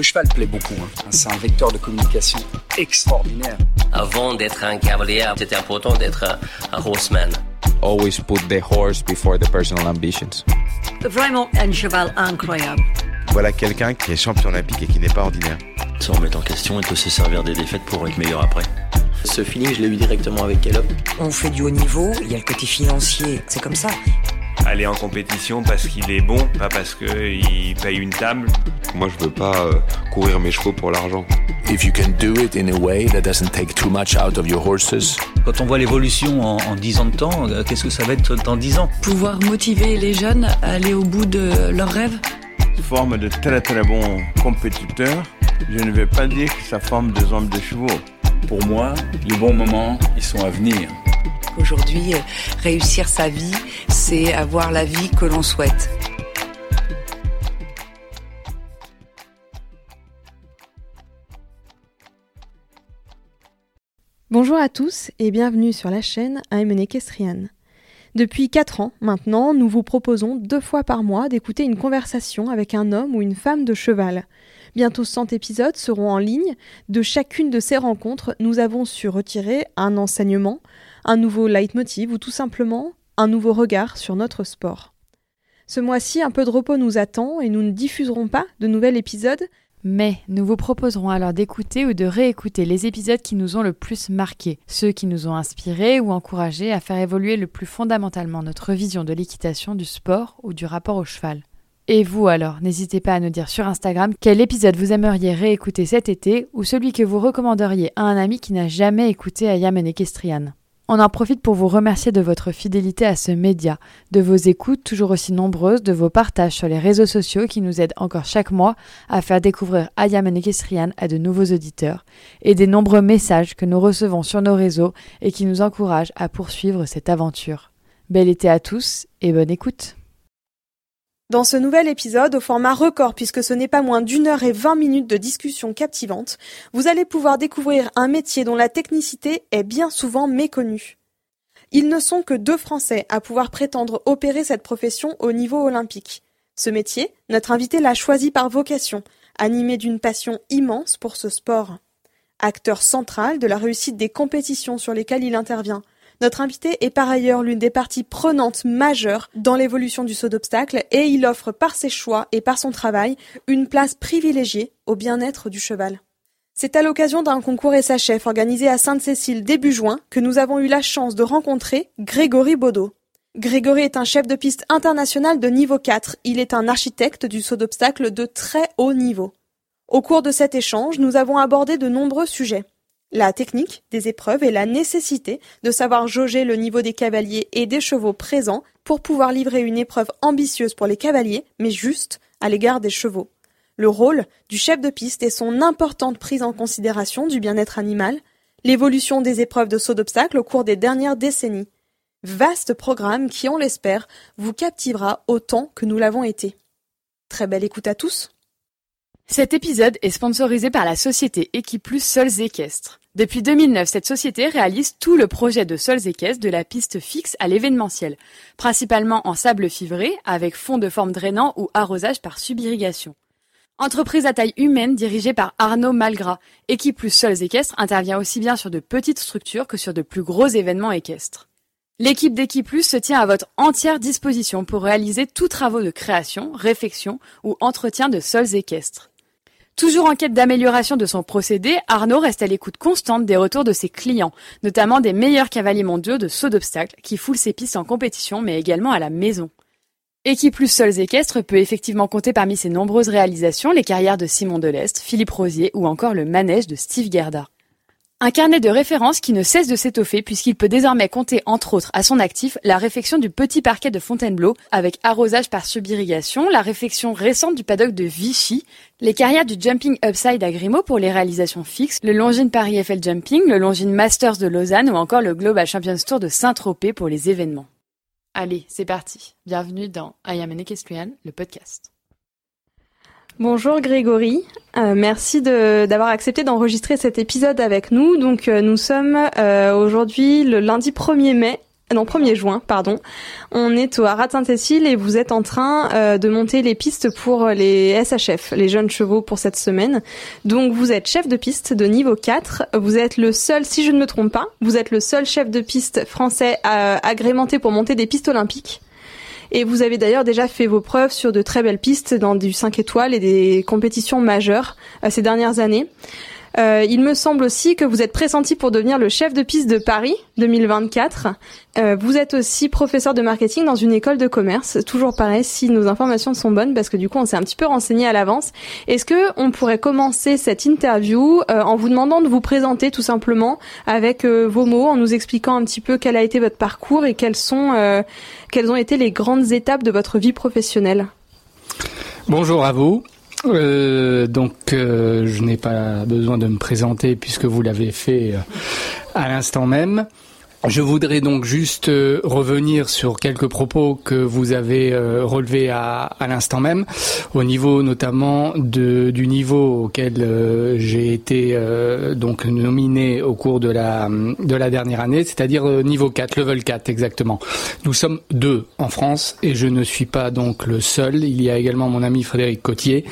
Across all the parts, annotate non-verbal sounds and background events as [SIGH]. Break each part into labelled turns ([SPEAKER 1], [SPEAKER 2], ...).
[SPEAKER 1] Le cheval plaît beaucoup. Hein. C'est un vecteur de communication extraordinaire.
[SPEAKER 2] Avant d'être un cavalier, c'était important d'être un, horseman.
[SPEAKER 3] Always put the horse before the personal ambitions.
[SPEAKER 4] Vraiment un cheval incroyable.
[SPEAKER 5] Voilà quelqu'un qui est champion olympique et qui n'est pas ordinaire.
[SPEAKER 6] Sans remettre en question et peut se servir des défaites pour être meilleur après.
[SPEAKER 7] Ce feeling, je l'ai eu directement avec Caleb.
[SPEAKER 8] On fait du haut niveau, il y a le côté financier, c'est comme ça.
[SPEAKER 9] Aller en compétition parce qu'il est bon, pas parce qu'il paye une table.
[SPEAKER 10] Moi, je veux pas euh, courir mes chevaux pour l'argent.
[SPEAKER 11] If you can do it in a way that doesn't take too much out of your horses.
[SPEAKER 12] Quand on voit l'évolution en, en 10 ans de temps, euh, qu'est-ce que ça va être dans 10 ans?
[SPEAKER 13] Pouvoir motiver les jeunes à aller au bout de leurs rêves?
[SPEAKER 14] Forme de très très bons compétiteurs. Je ne vais pas dire que ça forme des hommes de chevaux.
[SPEAKER 15] Pour moi, les bons moments, ils sont à venir.
[SPEAKER 8] Aujourd'hui, réussir sa vie, c'est avoir la vie que l'on souhaite.
[SPEAKER 16] Bonjour à tous et bienvenue sur la chaîne I'm Equestrian. Depuis 4 ans maintenant, nous vous proposons deux fois par mois d'écouter une conversation avec un homme ou une femme de cheval. Bientôt 100 épisodes seront en ligne. De chacune de ces rencontres, nous avons su retirer un enseignement, un nouveau leitmotiv ou tout simplement un nouveau regard sur notre sport. Ce mois-ci, un peu de repos nous attend et nous ne diffuserons pas de nouvel épisode,
[SPEAKER 17] mais nous vous proposerons alors d'écouter ou de réécouter les épisodes qui nous ont le plus marqués, ceux qui nous ont inspirés ou encouragés à faire évoluer le plus fondamentalement notre vision de l'équitation, du sport ou du rapport au cheval. Et vous alors, n'hésitez pas à nous dire sur Instagram quel épisode vous aimeriez réécouter cet été ou celui que vous recommanderiez à un ami qui n'a jamais écouté Ayam Equestrian. On en profite pour vous remercier de votre fidélité à ce média, de vos écoutes toujours aussi nombreuses, de vos partages sur les réseaux sociaux qui nous aident encore chaque mois à faire découvrir Ayam Equestrian à de nouveaux auditeurs, et des nombreux messages que nous recevons sur nos réseaux et qui nous encouragent à poursuivre cette aventure. Bel été à tous et bonne écoute
[SPEAKER 16] dans ce nouvel épisode, au format record puisque ce n'est pas moins d'une heure et vingt minutes de discussion captivante, vous allez pouvoir découvrir un métier dont la technicité est bien souvent méconnue. Ils ne sont que deux Français à pouvoir prétendre opérer cette profession au niveau olympique. Ce métier, notre invité l'a choisi par vocation, animé d'une passion immense pour ce sport. Acteur central de la réussite des compétitions sur lesquelles il intervient, notre invité est par ailleurs l'une des parties prenantes majeures dans l'évolution du saut d'obstacle et il offre par ses choix et par son travail une place privilégiée au bien-être du cheval. C'est à l'occasion d'un concours chef organisé à Sainte-Cécile début juin que nous avons eu la chance de rencontrer Grégory Baudot. Grégory est un chef de piste international de niveau 4. Il est un architecte du saut d'obstacle de très haut niveau. Au cours de cet échange, nous avons abordé de nombreux sujets la technique des épreuves et la nécessité de savoir jauger le niveau des cavaliers et des chevaux présents pour pouvoir livrer une épreuve ambitieuse pour les cavaliers, mais juste à l'égard des chevaux. Le rôle du chef de piste et son importante prise en considération du bien-être animal, l'évolution des épreuves de saut d'obstacle au cours des dernières décennies. Vaste programme qui, on l'espère, vous captivera autant que nous l'avons été. Très belle écoute à tous.
[SPEAKER 17] Cet épisode est sponsorisé par la société Equiplus Sols Équestres. Depuis 2009, cette société réalise tout le projet de sols équestres de la piste fixe à l'événementiel, principalement en sable fivré, avec fond de forme drainant ou arrosage par subirrigation. Entreprise à taille humaine dirigée par Arnaud Malgras, Equiplus Sols Équestres intervient aussi bien sur de petites structures que sur de plus gros événements équestres. L'équipe d'Equiplus se tient à votre entière disposition pour réaliser tous travaux de création, réfection ou entretien de sols équestres. Toujours en quête d'amélioration de son procédé, Arnaud reste à l'écoute constante des retours de ses clients, notamment des meilleurs cavaliers mondiaux de saut d'obstacles qui foulent ses pistes en compétition mais également à la maison. Équipe plus Sols équestres peut effectivement compter parmi ses nombreuses réalisations les carrières de Simon Deleste, Philippe Rosier ou encore le manège de Steve Gerda. Un carnet de références qui ne cesse de s'étoffer puisqu'il peut désormais compter entre autres à son actif la réfection du petit parquet de Fontainebleau avec arrosage par subirrigation, la réfection récente du paddock de Vichy, les carrières du Jumping Upside à Grimaud pour les réalisations fixes, le Longines Paris FL Jumping, le Longines Masters de Lausanne ou encore le Global Champions Tour de Saint-Tropez pour les événements. Allez, c'est parti. Bienvenue dans I Am an Equestrian, le podcast.
[SPEAKER 16] Bonjour Grégory, euh, merci d'avoir accepté d'enregistrer cet épisode avec nous. Donc euh, nous sommes euh, aujourd'hui le lundi 1er mai non 1er juin, pardon. On est au Haras Saint-Cécile et vous êtes en train de monter les pistes pour les SHF, les jeunes chevaux pour cette semaine. Donc vous êtes chef de piste de niveau 4. Vous êtes le seul, si je ne me trompe pas, vous êtes le seul chef de piste français agrémenté pour monter des pistes olympiques. Et vous avez d'ailleurs déjà fait vos preuves sur de très belles pistes dans du 5 étoiles et des compétitions majeures euh, ces dernières années. Euh, il me semble aussi que vous êtes pressenti pour devenir le chef de piste de Paris 2024. Euh, vous êtes aussi professeur de marketing dans une école de commerce. Toujours pareil, si nos informations sont bonnes, parce que du coup on s'est un petit peu renseigné à l'avance. Est-ce que on pourrait commencer cette interview euh, en vous demandant de vous présenter tout simplement avec vos mots, en nous expliquant un petit peu quel a été votre parcours et quelles sont, quelles ont été les grandes étapes de votre vie professionnelle?
[SPEAKER 18] Bonjour à vous. Euh, donc, euh, je n'ai pas besoin de me présenter puisque vous l'avez fait euh, à l'instant même. Je voudrais donc juste euh, revenir sur quelques propos que vous avez euh, relevés à, à l'instant même, au niveau notamment de, du niveau auquel euh, j'ai été donc nominé au cours de la, de la dernière année, c'est-à-dire niveau 4, level 4 exactement. Nous sommes deux en France et je ne suis pas donc le seul. Il y a également mon ami Frédéric Cotier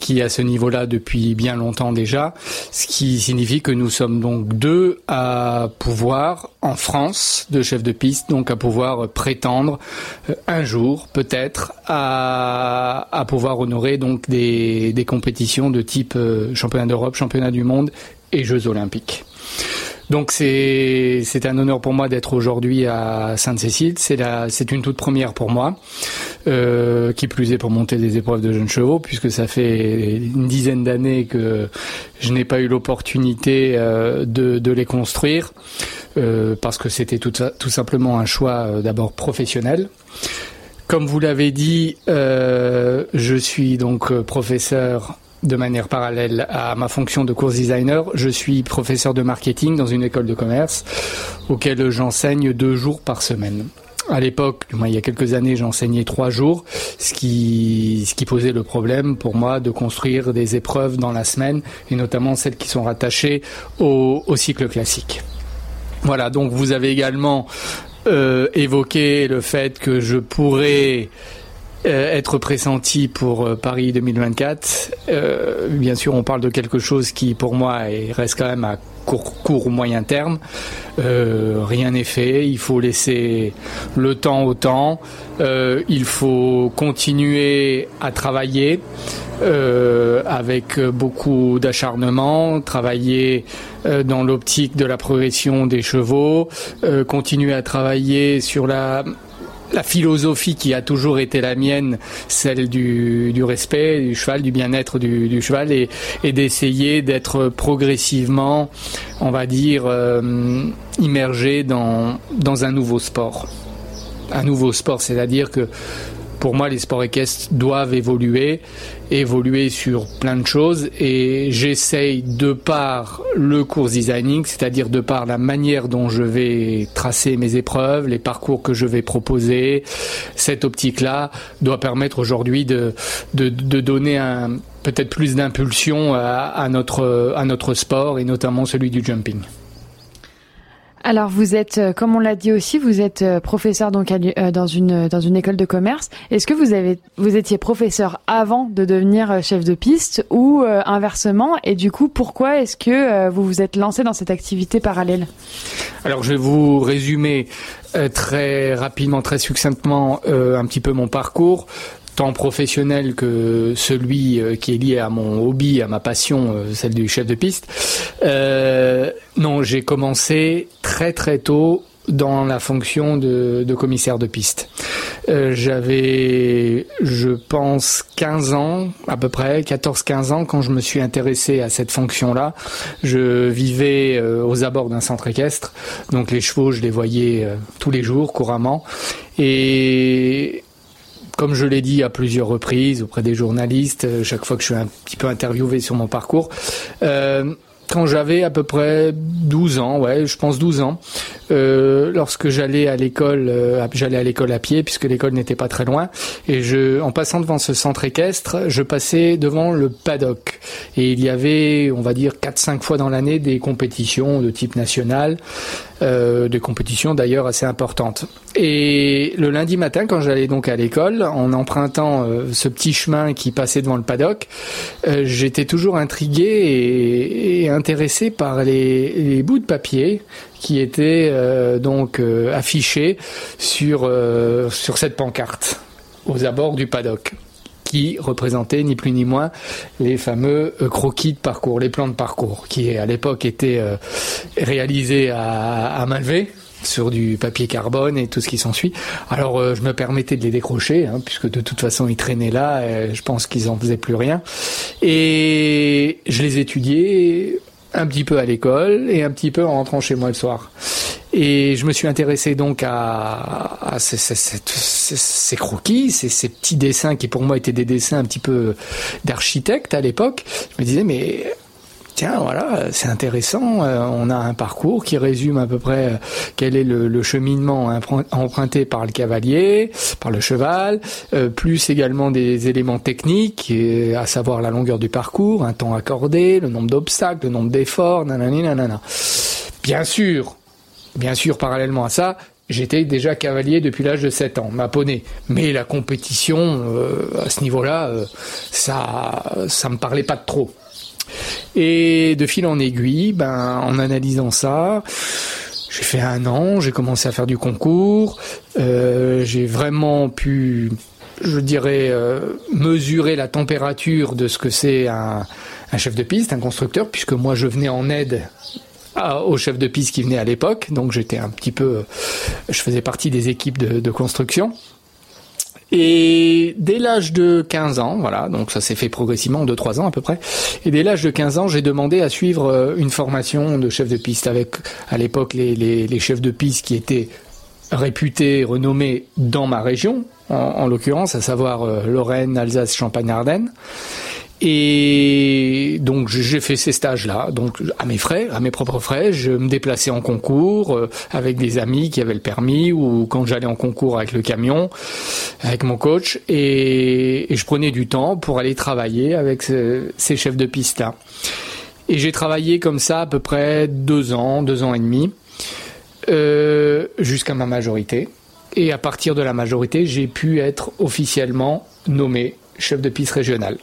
[SPEAKER 18] qui est à ce niveau-là depuis bien longtemps déjà, ce qui signifie que nous sommes donc deux à pouvoir en France de chef de piste, donc à pouvoir prétendre euh, un jour peut-être à, à, pouvoir honorer donc des, des compétitions de type euh, championnat d'Europe, championnat du monde et Jeux olympiques. Donc c'est un honneur pour moi d'être aujourd'hui à Sainte-Cécile. C'est une toute première pour moi, euh, qui plus est pour monter des épreuves de jeunes chevaux, puisque ça fait une dizaine d'années que je n'ai pas eu l'opportunité euh, de, les construire, euh, parce que c'était tout, simplement un choix d'abord professionnel. Comme vous l'avez dit, je suis donc professeur de manière parallèle à ma fonction de course designer, je suis professeur de marketing dans une école de commerce auquel j'enseigne deux jours par semaine. À l'époque, il y a quelques années, j'enseignais trois jours, ce qui, posait le problème pour moi de construire des épreuves dans la semaine, et notamment celles qui sont rattachées au, cycle classique. Voilà, donc vous avez également euh, évoqué le fait que je pourrais être pressenti pour euh, Paris 2024. Euh, bien sûr, on parle de quelque chose qui, pour moi, est, reste quand même à court, court ou moyen terme. Euh, rien n'est fait. Il faut laisser le temps au temps. Euh, il faut continuer à travailler euh, avec beaucoup d'acharnement, travailler dans l'optique de la progression des chevaux, continuer à travailler sur la la philosophie qui a toujours été la mienne, celle du, respect du cheval, du bien-être du, cheval, et, d'essayer d'être progressivement, on va dire, euh, immergé dans un nouveau sport. Un nouveau sport, c'est-à-dire que pour moi, les sports équestres doivent évoluer, évoluer sur plein de choses, et j'essaye de par le course designing, c'est-à-dire de par la manière dont je vais tracer mes épreuves, les parcours que je vais proposer, cette optique-là doit permettre aujourd'hui de, donner un peut-être plus d'impulsion à notre sport et notamment celui du jumping.
[SPEAKER 17] Alors vous êtes, comme on l'a dit aussi, vous êtes professeur donc à, dans une dans une école de commerce. Est-ce que vous avez vous étiez professeur avant de devenir chef de piste ou euh, inversement? Et du coup, pourquoi est-ce que euh, vous vous êtes lancé dans cette activité parallèle?
[SPEAKER 18] Alors je vais vous résumer euh, très rapidement, très succinctement un petit peu mon parcours tant professionnel que celui qui est lié à mon hobby, à ma passion, celle du chef de piste. Euh, non, j'ai commencé très très tôt dans la fonction de, commissaire de piste. Euh, J'avais, je pense, 15 ans à peu près, 14-15 ans quand je me suis intéressé à cette fonction-là. Je vivais euh, aux abords d'un centre équestre, donc les chevaux, je les voyais euh, tous les jours, couramment. Et comme je l'ai dit à plusieurs reprises auprès des journalistes, chaque fois que je suis un petit peu interviewé sur mon parcours, euh, quand j'avais à peu près 12 ans, ouais, je pense 12 ans, euh, lorsque j'allais à l'école, euh, j'allais à l'école à pied puisque l'école n'était pas très loin, et je, en passant devant ce centre équestre, je passais devant le paddock, et il y avait, on va dire, 4-5 fois dans l'année des compétitions de type national. Euh, des compétitions d'ailleurs assez importantes. Et le lundi matin, quand j'allais donc à l'école, en empruntant euh, ce petit chemin qui passait devant le paddock, euh, j'étais toujours intrigué et, intéressé par les, bouts de papier qui étaient donc affichés sur sur cette pancarte aux abords du paddock qui représentait ni plus ni moins les fameux croquis de parcours, les plans de parcours, qui à l'époque étaient réalisés à, main levée, sur du papier carbone et tout ce qui s'ensuit. Alors euh, je me permettais de les décrocher, hein, puisque de toute façon ils traînaient là, je pense qu'ils en faisaient plus rien. Et je les étudiais un petit peu à l'école et un petit peu en rentrant chez moi le soir. Et je me suis intéressé donc à, à ces, ces, ces, croquis, ces, petits dessins qui pour moi étaient des dessins un petit peu d'architecte à l'époque. Je me disais mais tiens, voilà, c'est intéressant. Euh, on a un parcours qui résume à peu près euh, quel est le, le, cheminement emprunté par le cavalier, par le cheval, euh, plus également des éléments techniques, à savoir la longueur du parcours, un temps accordé, le nombre d'obstacles, le nombre d'efforts, nanani, nanana. Bien sûr, bien sûr, parallèlement à ça, J'étais déjà cavalier depuis l'âge de 7 ans, ma poney. Mais la compétition, euh, à ce niveau-là, euh, ça, ça me parlait pas de trop. Et de fil en aiguille, ben, en analysant ça, j'ai fait un an, j'ai commencé à faire du concours, euh, j'ai vraiment pu, je dirais, mesurer la température de ce que c'est un, chef de piste, un constructeur, puisque moi je venais en aide au chef de piste qui venait à l'époque, donc j'étais un petit peu, je faisais partie des équipes de, de construction. Et dès l'âge de 15 ans, voilà, donc ça s'est fait progressivement, 2-3 ans à peu près, et dès l'âge de 15 ans, j'ai demandé à suivre euh, une formation de chef de piste avec, à l'époque, les, les, les chefs de piste qui étaient réputés, renommés dans ma région, en, en l'occurrence, à savoir euh, Lorraine, Alsace, Champagne-Ardenne. Et donc j'ai fait ces stages-là, donc à mes frais, à mes propres frais. Je me déplaçais en concours euh, avec des amis qui avaient le permis ou quand j'allais en concours avec le camion, avec mon coach, et, je prenais du temps pour aller travailler avec ce, ces chefs de piste-là. Et j'ai travaillé comme ça à peu près deux ans, deux ans et demi, euh, jusqu'à ma majorité. Et à partir de la majorité, j'ai pu être officiellement nommé chef de piste régional.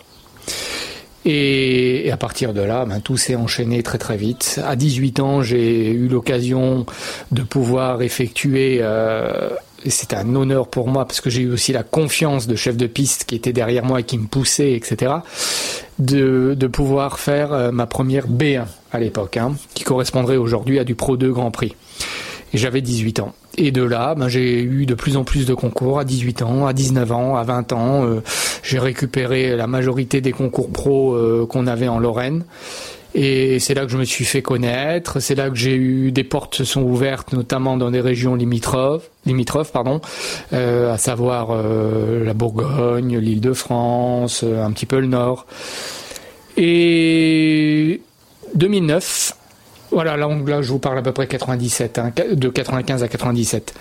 [SPEAKER 18] Et, à partir de là, ben, tout s'est enchaîné très très vite. À 18 ans, j'ai eu l'occasion de pouvoir effectuer, euh, et c'était un honneur pour moi parce que j'ai eu aussi la confiance de chef de piste qui était derrière moi et qui me poussait, etc., de, de pouvoir faire euh, ma première B1 à l'époque, hein, qui correspondrait aujourd'hui à du Pro 2 Grand Prix. Et j'avais 18 ans. Et de là, ben, j'ai eu de plus en plus de concours à 18 ans, à 19 ans, à 20 ans. Euh, j'ai récupéré la majorité des concours pro euh, qu'on avait en Lorraine. Et c'est là que je me suis fait connaître. C'est là que j'ai eu des portes se sont ouvertes, notamment dans des régions limitrophes, limitrophes, pardon, euh, à savoir la Bourgogne, l'Île-de-France, un petit peu le Nord. Et 2009, voilà, là, là, je vous parle à peu près 97, hein, de 95 à 97.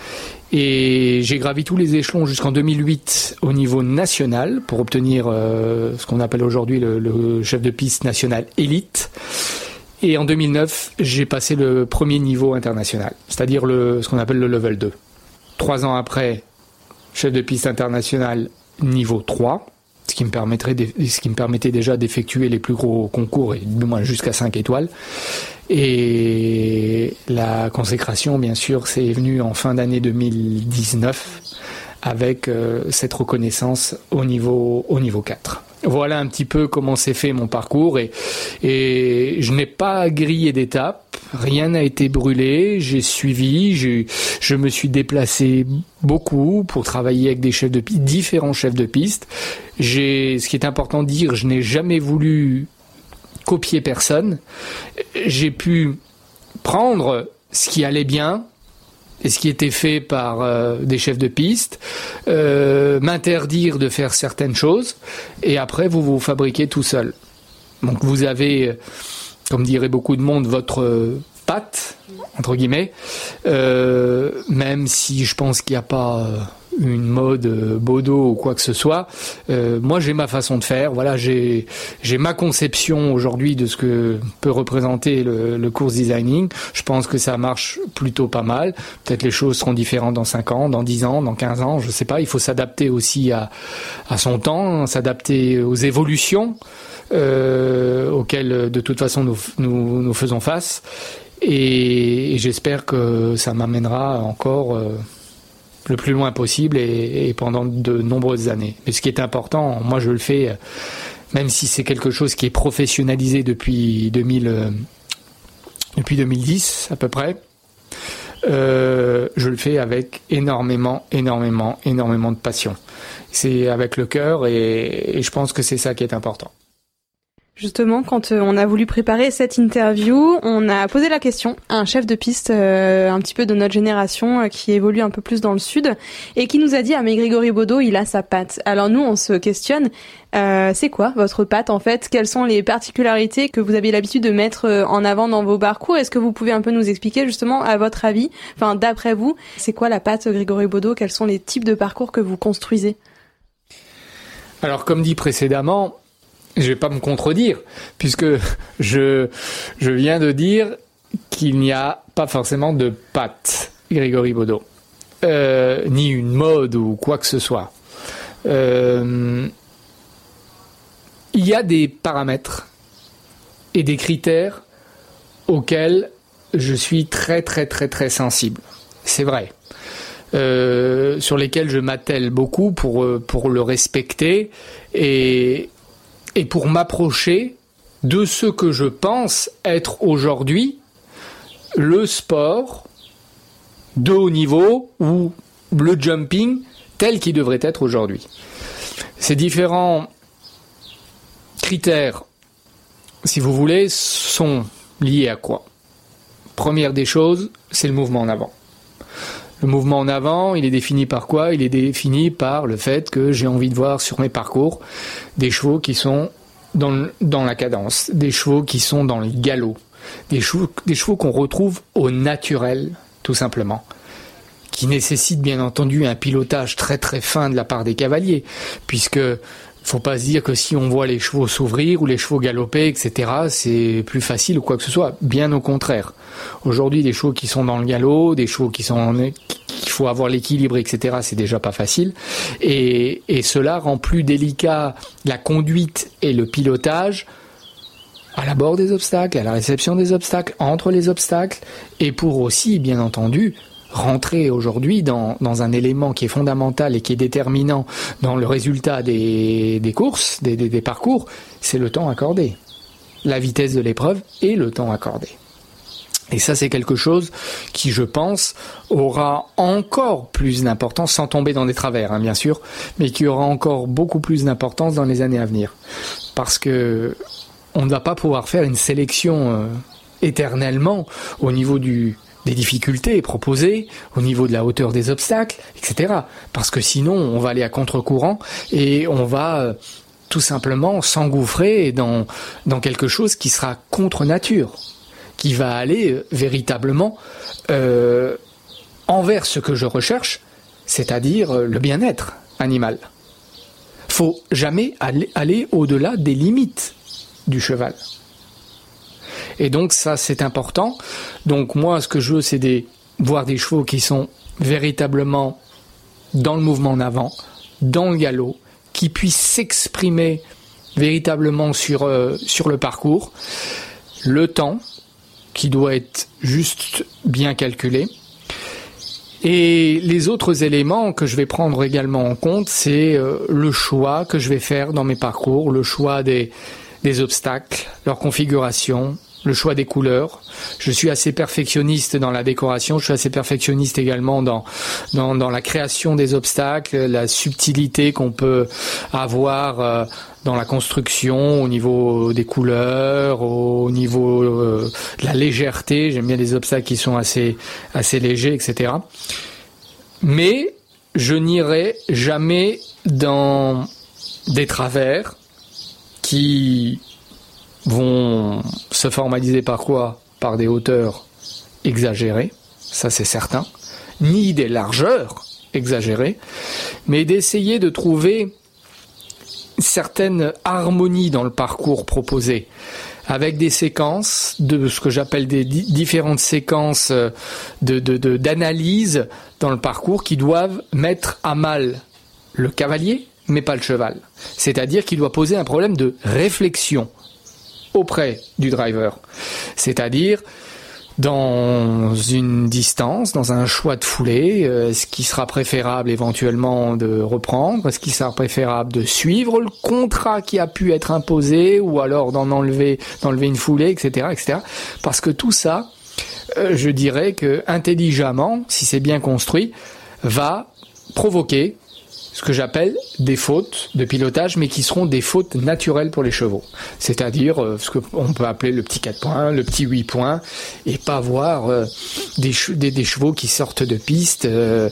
[SPEAKER 18] Et j'ai gravi tous les échelons jusqu'en 2008 au niveau national pour obtenir euh, ce qu'on appelle aujourd'hui le, le, chef de piste national élite. Et en 2009, j'ai passé le premier niveau international, c'est-à-dire ce qu'on appelle le level 2. Trois ans après, chef de piste international niveau 3 ce qui me permettait déjà d'effectuer les plus gros concours et du moins jusqu'à 5 étoiles et la consécration, bien sûr, c'est venu en fin d'année 2019 avec euh, cette reconnaissance au niveau, au niveau 4. Voilà un petit peu comment s'est fait mon parcours et, et je n'ai pas grillé d'étapes, rien n'a été brûlé, j'ai suivi, je me suis déplacé beaucoup pour travailler avec des chefs de piste, différents chefs de piste. J'ai, ce qui est important de dire, je n'ai jamais voulu copier personne. J'ai pu prendre ce qui allait bien et ce qui était fait par euh, des chefs de piste, euh, m'interdire de faire certaines choses, et après vous vous fabriquez tout seul. Donc vous avez, comme dirait beaucoup de monde, votre patte, entre guillemets, euh, même si je pense qu'il n'y a pas une mode euh, Bodo ou quoi que ce soit. Euh, moi, j'ai ma façon de faire. Voilà, j'ai j'ai ma conception aujourd'hui de ce que peut représenter le, le course designing. Je pense que ça marche plutôt pas mal. Peut-être les choses seront différentes dans 5 ans, dans 10 ans, dans 15 ans, je sais pas. Il faut s'adapter aussi à, à son temps, s'adapter aux évolutions euh, auxquelles de toute façon nous, nous, nous faisons face. Et, et j'espère que ça m'amènera encore euh, le plus loin possible et, pendant de nombreuses années. Mais ce qui est important, moi je le fais, même si c'est quelque chose qui est professionnalisé depuis 2000, euh, depuis 2010 à peu près. Euh, je le fais avec énormément, énormément, énormément de passion. C'est avec le cœur et je pense que c'est ça qui est important.
[SPEAKER 16] Justement, quand euh, on a voulu préparer cette interview, on a posé la question à un chef de piste euh, un petit peu de notre génération euh, qui évolue un peu plus dans le sud et qui nous a dit ah mais Grégory Baudot il a sa patte. Alors nous on se questionne euh, c'est quoi votre patte en fait? Quelles sont les particularités que vous avez l'habitude de mettre en avant dans vos parcours? Est-ce que vous pouvez un peu nous expliquer justement à votre avis, enfin d'après vous, c'est quoi la patte Grégory Baudot Quels sont les types de parcours que vous construisez?
[SPEAKER 18] Alors comme dit précédemment, je vais pas me contredire, puisque je, je viens de dire qu'il n'y a pas forcément de patte, Grégory Baudot, euh, ni une mode ou quoi que ce soit. Euh, il y a des paramètres et des critères auxquels je suis très très très très sensible. C'est vrai. Euh, sur lesquels je m'attelle beaucoup pour, pour le respecter et, et pour m'approcher de ce que je pense être aujourd'hui le sport de haut niveau ou le jumping tel qu'il devrait être aujourd'hui. Ces différents critères, si vous voulez, sont liés à quoi? Première des choses, c'est le mouvement en avant. Le mouvement en avant, il est défini par quoi? Il est défini par le fait que j'ai envie de voir sur mes parcours des chevaux qui sont dans, la cadence, des chevaux qui sont dans le galop, des chevaux, des chevaux qu'on retrouve au naturel, tout simplement, qui nécessitent bien entendu un pilotage très très fin de la part des cavaliers, puisque faut pas se dire que si on voit les chevaux s'ouvrir ou les chevaux galoper, etc., c'est plus facile ou quoi que ce soit. Bien au contraire. Aujourd'hui, des chevaux qui sont dans le galop, des chevaux qui sont, qu'il faut avoir l'équilibre, etc., c'est déjà pas facile. Et, et cela rend plus délicat la conduite et le pilotage à l'abord des obstacles, à la réception des obstacles, entre les obstacles, et pour aussi, bien entendu, rentrer aujourd'hui dans, dans, un élément qui est fondamental et qui est déterminant dans le résultat des, des courses, des, des, parcours, c'est le temps accordé. La vitesse de l'épreuve et le temps accordé. Et ça, c'est quelque chose qui, je pense, aura encore plus d'importance, sans tomber dans des travers, hein, bien sûr, mais qui aura encore beaucoup plus d'importance dans les années à venir. Parce que on ne va pas pouvoir faire une sélection euh, éternellement au niveau du, des difficultés proposées, au niveau de la hauteur des obstacles, etc. Parce que sinon, on va aller à contre-courant et on va euh, tout simplement s'engouffrer dans, quelque chose qui sera contre nature, qui va aller euh, véritablement euh, envers ce que je recherche, c'est-à-dire le bien-être animal. Faut jamais aller au-delà des limites du cheval. Et donc ça c'est important. Donc moi ce que je veux c'est voir des chevaux qui sont véritablement dans le mouvement en avant, dans le galop, qui puissent s'exprimer véritablement sur, euh, sur le parcours, le temps qui doit être juste bien calculé. Et les autres éléments que je vais prendre également en compte, c'est euh, le choix que je vais faire dans mes parcours, le choix des, des obstacles, leur configuration, le choix des couleurs. Je suis assez perfectionniste dans la décoration, je suis assez perfectionniste également dans, dans, la création des obstacles, la subtilité qu'on peut avoir euh, dans la construction, au niveau des couleurs, au niveau euh, de la légèreté. J'aime bien les obstacles qui sont assez, assez légers, etc. Mais je n'irai jamais dans des travers qui vont se formaliser par quoi Par des hauteurs exagérées, ça c'est certain, ni des largeurs exagéré, mais d'essayer de trouver certaine harmonie dans le parcours proposé avec des séquences de ce que j'appelle des différentes séquences euh, d'analyse dans le parcours qui doivent mettre à mal le cavalier, mais pas le cheval. C'est-à-dire qu'il doit poser un problème de réflexion auprès du driver. C'est-à-dire dans une distance, dans un choix de foulée, euh, ce qui sera préférable éventuellement de reprendre, est-ce qu'il sera préférable de suivre le contrat qui a pu être imposé ou alors d'en enlever, d'enlever une foulée, etc., etc. Parce que tout ça, euh, je dirais que intelligemment, si c'est bien construit, va provoquer ce que j'appelle des fautes de pilotage, mais qui seront des fautes naturelles pour les chevaux. C'est-à-dire euh, ce qu'on peut appeler le petit 4 points, le petit 8 points, et pas voir euh, des, chevaux qui sortent de piste euh,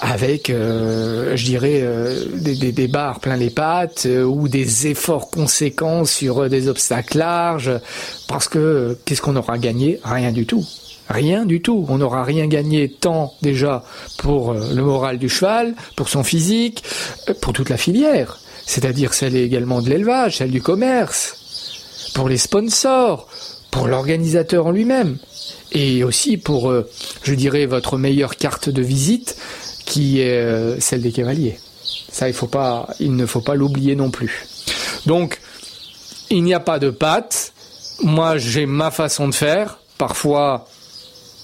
[SPEAKER 18] avec, je dirais, des, des, barres plein les pattes ou des efforts conséquents sur des obstacles larges, parce que qu'est-ce qu'on aura gagné? Rien du tout. Rien du tout. On n'aura rien gagné tant déjà pour euh, le moral du cheval, pour son physique, euh, pour toute la filière. C'est-à-dire celle également de l'élevage, celle du commerce, pour les sponsors, pour l'organisateur en lui-même, et aussi pour, euh, je dirais, votre meilleure carte de visite, qui est celle des cavaliers. Ça, il, faut pas, il ne faut pas l'oublier non plus. Donc, il n'y a pas de patte. Moi, j'ai ma façon de faire. Parfois,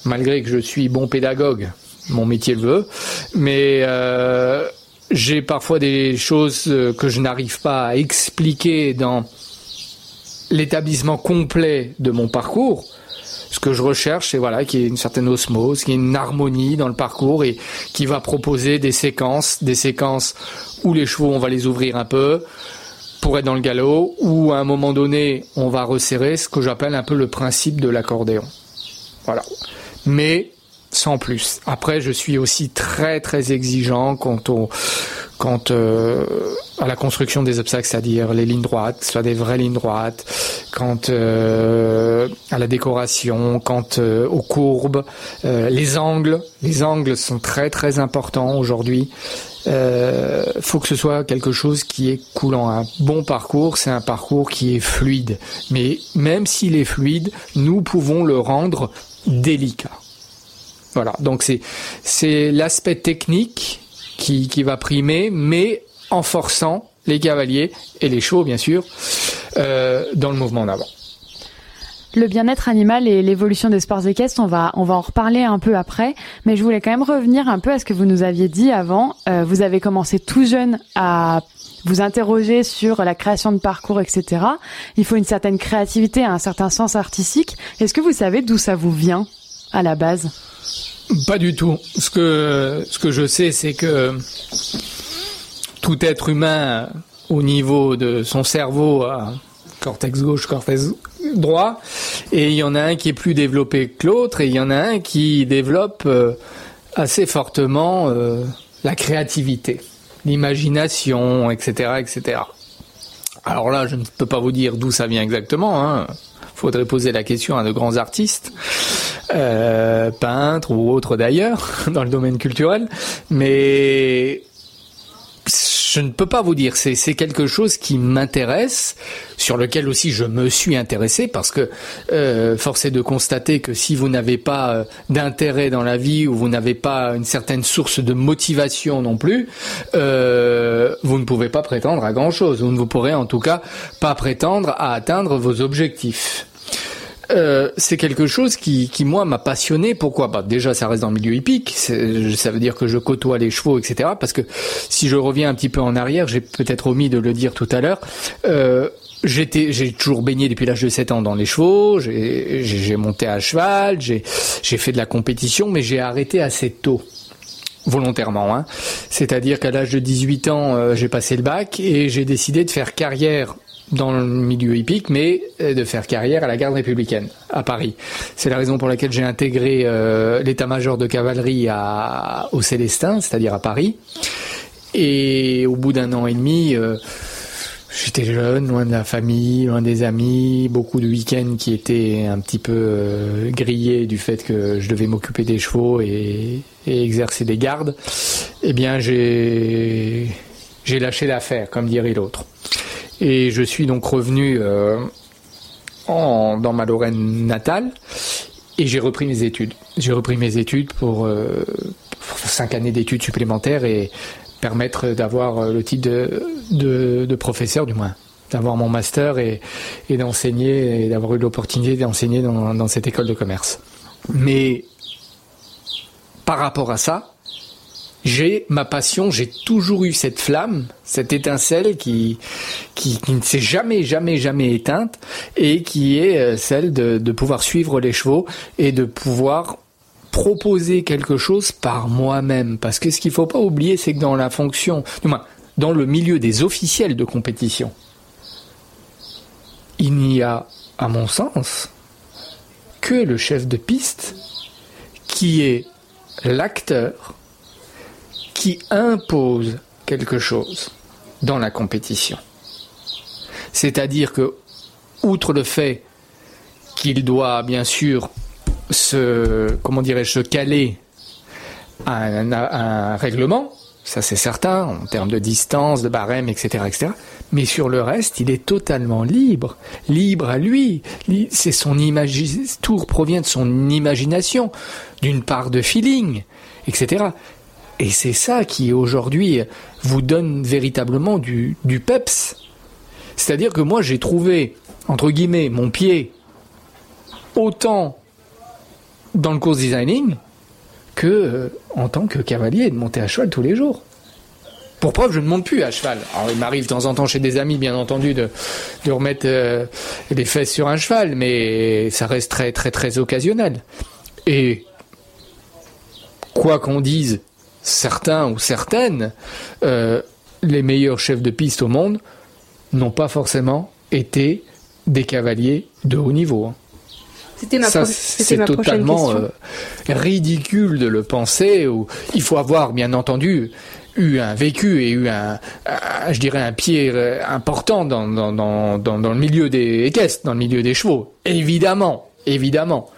[SPEAKER 18] malgré que je suis bon pédagogue, mon métier le veut, mais euh, j'ai parfois des choses euh, que je n'arrive pas à expliquer dans l'établissement complet de mon parcours. Ce que je recherche, c'est voilà, qu'il y ait une certaine osmose, qu'il y ait une harmonie dans le parcours et qui va proposer des séquences, des séquences où les chevaux, on va les ouvrir un peu pour être dans le galop, ou à un moment donné, on va resserrer ce que j'appelle un peu le principe de l'accordéon. Voilà mais sans plus. Après, je suis aussi très très exigeant quant au quant euh, à la construction des obstacles, c'est-à-dire les lignes droites, soit des vraies lignes droites, quant euh, à la décoration, quant euh, aux courbes, les angles. Les angles sont très très importants aujourd'hui. Euh, faut que ce soit quelque chose qui est coulant. Un bon parcours, c'est un parcours qui est fluide. Mais même s'il est fluide, nous pouvons le rendre délicat. Voilà, donc c'est l'aspect technique qui, qui va primer, mais en forçant les cavaliers et les chevaux, bien sûr, euh, dans le mouvement en avant.
[SPEAKER 17] Le bien-être animal et l'évolution des sports équestres, on va, on va en reparler un peu après, mais je voulais quand même revenir un peu à ce que vous nous aviez dit avant. Euh, vous avez commencé tout jeune à vous interroger sur la création de parcours, etc. Il faut une certaine créativité, un certain sens artistique. Est-ce que vous savez d'où ça vous vient à la base?
[SPEAKER 18] Pas du tout. Ce que, ce que je sais, c'est que tout être humain, au niveau de son cerveau, a cortex gauche, cortex droit, et il y en a un qui est plus développé que l'autre, et il y en a un qui développe euh, assez fortement euh, la créativité, l'imagination, etc., etc. Alors là, je ne peux pas vous dire d'où ça vient exactement. Hein. Faudrait poser la question à de grands artistes, euh, peintres ou autres d'ailleurs, [LAUGHS] dans le domaine culturel. Mais je ne peux pas vous dire. C'est quelque chose qui m'intéresse, sur lequel aussi je me suis intéressé, parce que euh, force est de constater que si vous n'avez pas euh, d'intérêt dans la vie ou vous n'avez pas une certaine source de motivation non plus, euh, vous ne pouvez pas prétendre à grand chose. Vous ne vous pourrez en tout cas pas prétendre à atteindre vos objectifs. Euh, c'est quelque chose qui, qui moi m'a passionné. Pourquoi? Bah, Déjà, ça reste dans le milieu hippique. Ça veut dire que je côtoie les chevaux, etc. Parce que si je reviens un petit peu en arrière, j'ai peut-être omis de le dire tout à l'heure. Euh, J'étais, j'ai toujours baigné depuis l'âge de 7 ans dans les chevaux. J'ai monté à cheval, j'ai fait de la compétition, mais j'ai arrêté assez tôt volontairement. Hein. C'est-à-dire qu'à l'âge de 18 ans, euh, j'ai passé le bac et j'ai décidé de faire carrière dans le milieu hippique, mais euh, de faire carrière à la garde républicaine à Paris. C'est la raison pour laquelle j'ai intégré euh, l'état-major de cavalerie à, au Célestin, c'est-à-dire à Paris. Et au bout d'un an et demi, euh, J'étais jeune, loin de la famille, loin des amis, beaucoup de week-ends qui étaient un petit peu grillés du fait que je devais m'occuper des chevaux et, exercer des gardes. Eh bien, j'ai lâché l'affaire, comme dirait l'autre. Et je suis donc revenu euh, dans ma Lorraine natale et j'ai repris mes études. J'ai repris mes études pour, euh, cinq années d'études supplémentaires et permettre d'avoir le titre de, professeur, du moins, d'avoir mon master et, d'enseigner, d'avoir eu l'opportunité d'enseigner dans, dans cette école de commerce. Mais par rapport à ça, j'ai ma passion, j'ai toujours eu cette flamme, cette étincelle qui, qui, ne s'est jamais, jamais, jamais éteinte et qui est celle de, de pouvoir suivre les chevaux et de pouvoir proposer quelque chose par moi-même. Parce que ce qu'il ne faut pas oublier, c'est que dans la fonction, du moins, dans le milieu des officiels de compétition, il n'y a, à mon sens, que le chef de piste qui est l'acteur qui impose quelque chose dans la compétition. C'est-à-dire que, outre le fait qu'il doit bien sûr se, comment dirais-je, se caler à un, règlement, ça c'est certain, en termes de distance, de barème, etc., etc. Mais sur le reste, il est totalement libre, libre à lui. C'est son imagi tout provient de son imagination, d'une part de feeling, etc. Et c'est ça qui aujourd'hui vous donne véritablement du, peps. C'est-à-dire que moi j'ai trouvé, entre guillemets, mon pied autant dans le course designing que euh, en tant que cavalier de monter à cheval tous les jours. Pour preuve, je ne monte plus à cheval. Alors, il m'arrive de temps en temps chez des amis, bien entendu, de, de remettre euh, les fesses sur un cheval, mais ça reste très, très, très occasionnel. Et quoi qu'on dise certains ou certaines, euh, les meilleurs chefs de piste au monde n'ont pas forcément été des cavaliers de haut niveau. Hein.
[SPEAKER 16] C'était ma,
[SPEAKER 18] Ça, c'est totalement euh, ridicule de le penser. Ou il faut avoir, bien entendu, eu un vécu et eu un, un- je dirais, un pied euh, important dans, dans, dans, dans, dans le milieu des équestres, dans le milieu des chevaux. Évidemment, évidemment.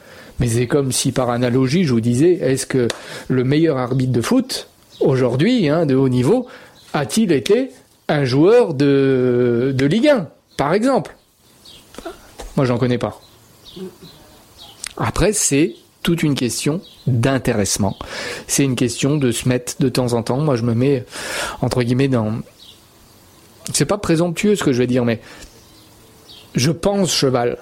[SPEAKER 18] Mais c'est comme si, par analogie, je vous disais, est-ce que le meilleur arbitre de foot, aujourd'hui, hein, de haut niveau, a-t-il été un joueur de, de Ligue 1, par exemple? Moi, j'en connais pas. Après, c'est toute une question d'intéressement. C'est une question de se mettre de temps en temps. Moi, je me mets, entre guillemets, dans... C'est pas présomptueux ce que je vais dire, mais je pense cheval.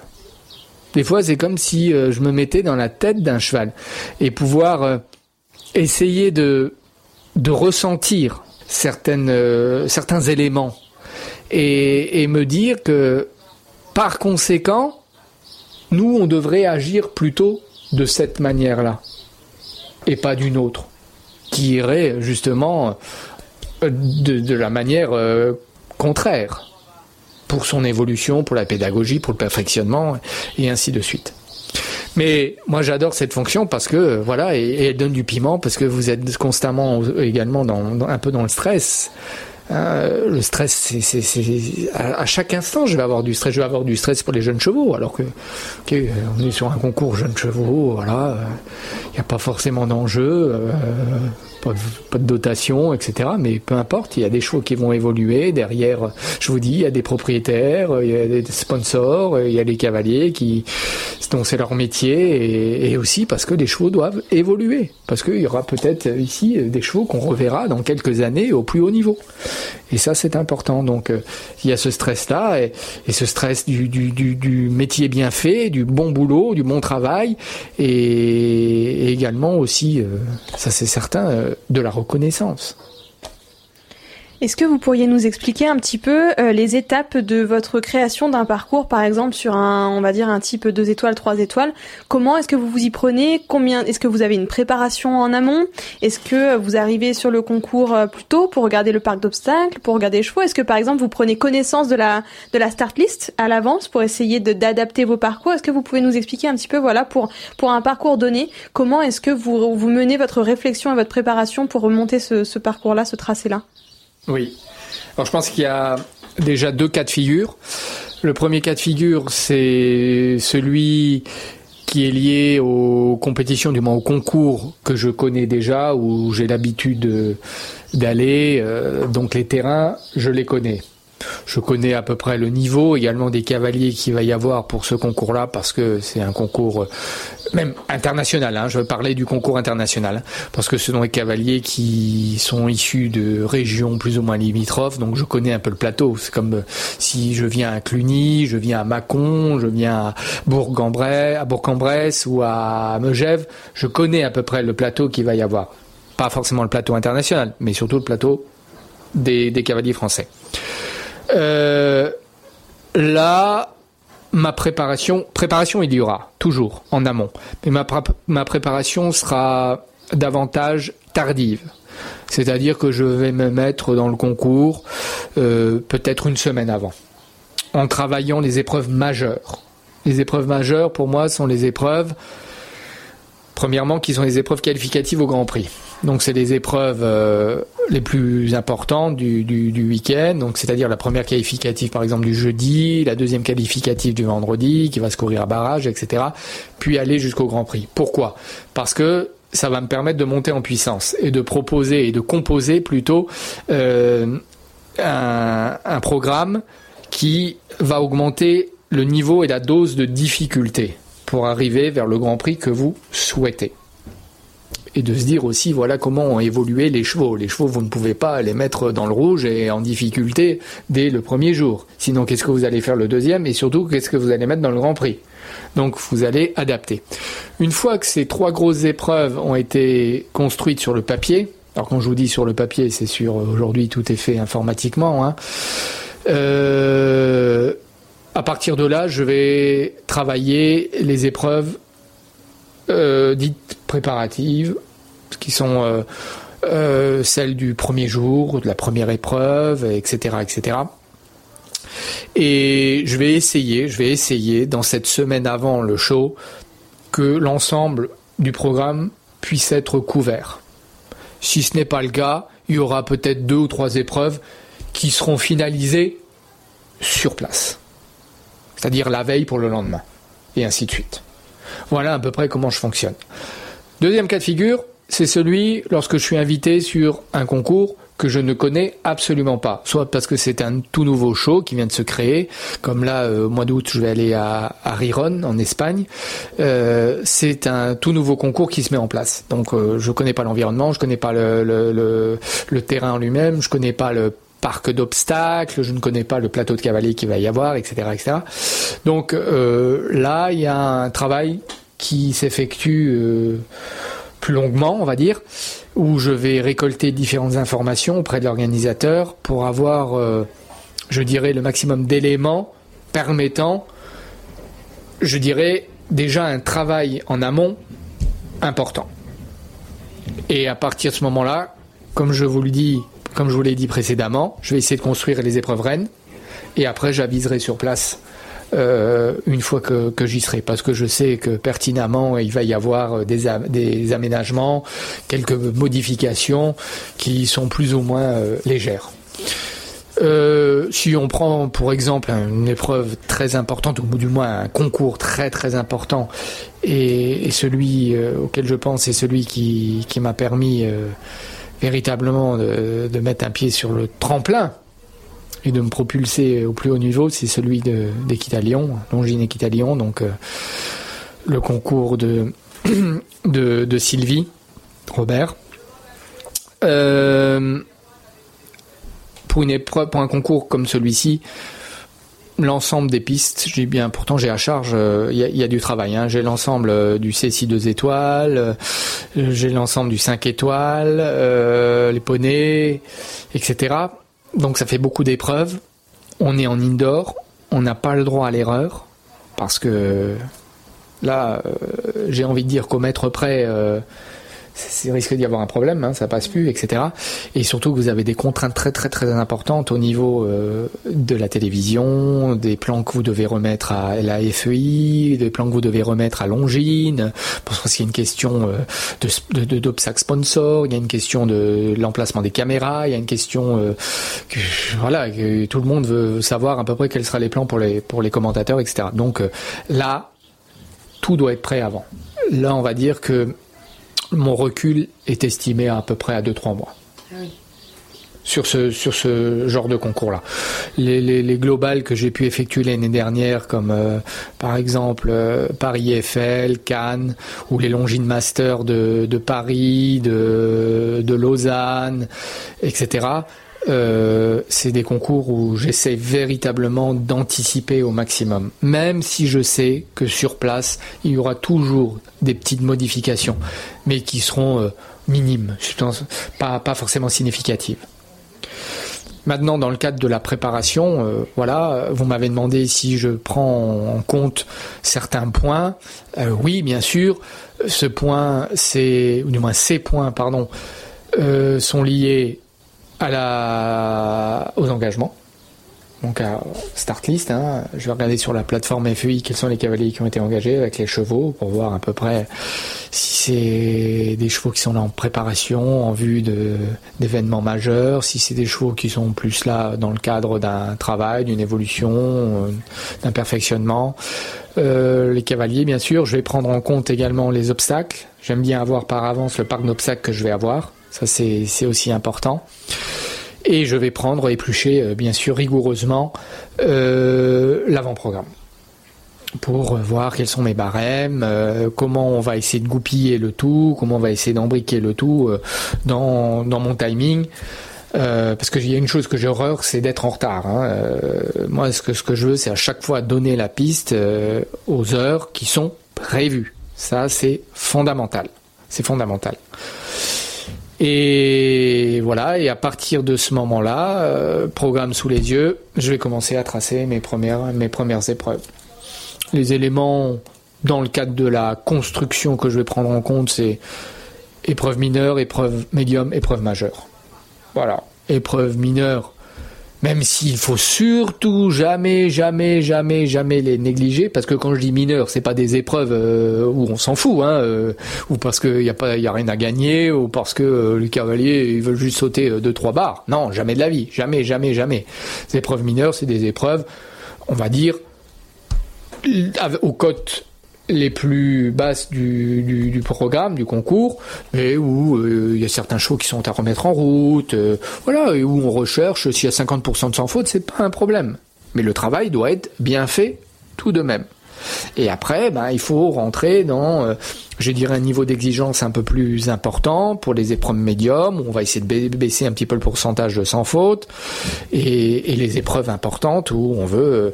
[SPEAKER 18] Des fois, c'est comme si euh, je me mettais dans la tête d'un cheval et pouvoir euh, essayer de, de ressentir certaines, euh, certains éléments et, me dire que, par conséquent, nous, on devrait agir plutôt de cette manière-là et pas d'une autre, qui irait justement de, la manière contraire pour son évolution, pour la pédagogie, pour le perfectionnement et ainsi de suite. Mais moi j'adore cette fonction parce que euh, voilà et, elle donne du piment parce que vous êtes constamment également dans, un peu dans le stress. Euh, le stress, c'est, à, chaque instant, je vais avoir du stress. Je vais avoir du stress pour les jeunes chevaux, alors que, ok, euh, on est sur un concours jeunes chevaux, voilà, il n'y a pas forcément d'enjeu, euh, pas, de, dotation, etc. Mais peu importe, il y a des chevaux qui vont évoluer. Derrière, je vous dis, il y a des propriétaires, il y a des sponsors, il y a les cavaliers qui, dont c'est leur métier, et, aussi parce que les chevaux doivent évoluer, parce qu'il y aura peut-être ici des chevaux qu'on reverra dans quelques années au plus haut niveau. Et ça, c'est important. Donc, euh, il y a ce stress-là, et, ce stress du, métier bien fait, du bon boulot, du bon travail, et, et également aussi, euh, ça c'est certain, euh, de la reconnaissance.
[SPEAKER 16] Est-ce que vous pourriez nous expliquer un petit peu euh, les étapes de votre création d'un parcours, par exemple sur un, on va dire un type 2 étoiles, 3 étoiles? Comment est-ce que vous vous y prenez? Combien Est-ce que vous avez une préparation en amont? Est-ce que vous arrivez sur le concours euh, plus tôt pour regarder le parc d'obstacles, pour regarder les chevaux? Est-ce que par exemple vous prenez connaissance de la de la start list à l'avance pour essayer d'adapter vos parcours? Est-ce que vous pouvez nous expliquer un petit peu, voilà, pour pour un parcours donné, comment est-ce que vous vous menez votre réflexion et votre préparation pour remonter ce, ce parcours-là, ce tracé-là?
[SPEAKER 18] Oui. Alors je pense qu'il y a déjà deux cas de figure. Le premier cas de figure, c'est celui qui est lié aux compétitions, du moins aux concours que je connais déjà, où j'ai l'habitude d'aller. donc les terrains, je les connais. Je connais à peu près le niveau également des cavaliers qu'il va y avoir pour ce concours-là parce que c'est un concours euh, même international. Hein, je veux parler du concours international parce que ce sont des cavaliers qui sont issus de régions plus ou moins limitrophes. Donc je connais un peu le plateau. C'est comme euh, si je viens à Cluny, je viens à Mâcon, je viens à Bourg-en-Bresse, à Bourg-en-Bresse ou à Megève. Je connais à peu près le plateau qu'il va y avoir. Pas forcément le plateau international, mais surtout le plateau des, des cavaliers français. Euh, là, ma préparation, préparation il y aura toujours en amont, mais ma, préparation sera davantage tardive. C'est-à-dire que je vais me mettre dans le concours euh, peut-être une semaine avant, en travaillant les épreuves majeures. Les épreuves majeures, pour moi, sont les épreuves, premièrement, qui sont les épreuves qualificatives au Grand Prix. Donc c'est les épreuves euh, les plus importantes du, du, week-end, donc c'est-à-dire la première qualificative par exemple du jeudi, la deuxième qualificative du vendredi qui va se courir à barrage, etc. Puis aller jusqu'au Grand Prix. Pourquoi? Parce que ça va me permettre de monter en puissance et de proposer et de composer plutôt euh, un, un programme qui va augmenter le niveau et la dose de difficulté pour arriver vers le Grand Prix que vous souhaitez et de se dire aussi voilà comment ont évolué les chevaux. Les chevaux, vous ne pouvez pas les mettre dans le rouge et en difficulté dès le premier jour. Sinon, qu'est-ce que vous allez faire le deuxième et surtout, qu'est-ce que vous allez mettre dans le Grand Prix? Donc, vous allez adapter. Une fois que ces trois grosses épreuves ont été construites sur le papier, alors quand je vous dis sur le papier, c'est sûr, aujourd'hui tout est fait informatiquement. Hein, euh, à partir de là, je vais travailler les épreuves euh, dites préparatives, qui sont euh, euh, celles du premier jour, de la première épreuve, etc., etc. Et je vais essayer, je vais essayer dans cette semaine avant le show que l'ensemble du programme puisse être couvert. Si ce n'est pas le cas, il y aura peut-être deux ou trois épreuves qui seront finalisées sur place. C'est-à-dire la veille pour le lendemain. Et ainsi de suite. Voilà à peu près comment je fonctionne. Deuxième cas de figure, c'est celui lorsque je suis invité sur un concours que je ne connais absolument pas. Soit parce que c'est un tout nouveau show qui vient de se créer, comme là euh, au mois d'août je vais aller à, Riron en Espagne. Euh, c'est un tout nouveau concours qui se met en place. Donc euh, je connais pas l'environnement, je connais pas le, terrain en lui-même, je connais pas le parc d'obstacles, je ne connais pas le plateau de cavalier qu'il va y avoir, etc. etc. Donc euh, là, il y a un travail qui s'effectue euh, plus longuement, on va dire, où je vais récolter différentes informations auprès de l'organisateur pour avoir, euh, je dirais, le maximum d'éléments permettant, je dirais, déjà un travail en amont important. Et à partir de ce moment-là, comme je vous le dis, comme je vous l'ai dit précédemment, je vais essayer de construire les épreuves rennes et après j'aviserai sur place euh, une fois que, que j'y serai, parce que je sais que pertinemment il va y avoir des, des aménagements, quelques modifications qui sont plus ou moins euh, légères. Euh, si on prend pour exemple une épreuve très importante, ou du moins un concours très très important, et, celui euh, auquel je pense c'est celui qui, qui m'a permis euh, véritablement de, mettre un pied sur le tremplin et de me propulser au plus haut niveau, c'est celui d'Équitalion, Longines Équitalion, donc euh, le concours [CLEARS THROAT] de, Sylvie Robert. Euh, pour une épreuve, pour un concours comme celui-ci, l'ensemble des pistes, dis bien, pourtant j'ai à charge, il euh, y, a du travail. Hein. J'ai l'ensemble euh, du C6 2 étoiles, euh, j'ai l'ensemble du 5 étoiles, euh, les poneys, etc. Donc ça fait beaucoup d'épreuves. On est en indoor, on n'a pas le droit à l'erreur, parce que là, j'ai envie de dire qu'au mètre près, c'est risque d'y avoir un problème, hein, ça passe plus, etc. Et surtout que vous avez des contraintes très très très importantes au niveau euh, de la télévision, des plans que vous devez remettre à la FEI, des plans que vous devez remettre à Longines, parce qu'il y a une question euh, de, de, d'obstacle sponsor, il y a une question de l'emplacement des caméras, il y a une question euh, que, voilà, que tout le monde veut savoir à peu près quels seraient les plans pour les pour les commentateurs, etc. Donc là, tout doit être prêt avant. Là, on va dire que mon recul est estimé à, à peu près à 2-3 mois. Ah sur ce, sur ce genre de concours-là. Les, les, les, globales que j'ai pu effectuer l'année dernière, comme euh, par exemple euh, Paris Eiffel, Cannes, ou les Longines Masters de, de Paris, de, de Lausanne, etc., euh, c'est des concours où j'essaie véritablement d'anticiper au maximum. Même si je sais que sur place, il y aura toujours des petites modifications, mais qui seront euh, minimes, pas, pas forcément significatives. Maintenant, dans le cadre de la préparation, euh, voilà, vous m'avez demandé si je prends en compte certains points. Oui, bien sûr. Ce point, c'est, ou du moins ces points, pardon, sont liés à la, aux engagements. Donc à start list, hein, je vais regarder sur la plateforme FEI quels sont les cavaliers qui ont été engagés avec les chevaux pour voir à peu près si c'est des chevaux qui sont là en préparation en vue d'événements majeurs, si c'est des chevaux qui sont plus là dans le cadre d'un travail, d'une évolution, euh, d'un perfectionnement. Euh, les cavaliers, bien sûr, je vais prendre en compte également les obstacles. J'aime bien avoir par avance le parc d'obstacles que je vais avoir. Ça, c'est aussi important. Et je vais prendre, éplucher, euh, bien sûr, rigoureusement euh, l'avant-programme pour voir quels sont mes barèmes, euh, comment on va essayer de goupiller le tout, comment on va essayer d'embriquer le tout dans, dans mon timing. parce que y a une chose que j'ai horreur, c'est d'être en retard. Hein. moi, ce que, ce que je veux, c'est à chaque fois donner la piste aux heures qui sont prévues. Ça, c'est fondamental. C'est fondamental. Et voilà, et à partir de ce moment-là, euh, programme sous les yeux, je vais commencer à tracer mes premières, mes premières épreuves. Les éléments dans le cadre de la construction que je vais prendre en compte, c'est épreuve mineure, épreuve médium, épreuve majeure. Voilà, épreuve mineure, même s'il faut surtout jamais, jamais, jamais, jamais les négliger, parce que quand je dis mineur, c'est pas des épreuves euh, où on s'en fout, hein, euh, ou parce qu'il y a pas, y a rien à gagner, ou parce que euh, les cavaliers ils veulent juste sauter deux trois barres. Non, jamais de la vie, jamais, jamais, jamais. Les épreuves mineures, c'est des épreuves, on va dire, aux cotes les plus basses du, programme, du concours, mais où euh, il y a certains chevaux qui sont à remettre en route, euh, voilà, et où on recherche s'il y a 50% de sans faute, c'est pas un problème. Mais le travail doit être bien fait tout de même. Et après, ben, il faut rentrer dans, euh, je dirais, un niveau d'exigence un peu plus important pour les épreuves médiums, où on va essayer de baisser un petit peu le pourcentage de sans faute, et, et les épreuves importantes où on veut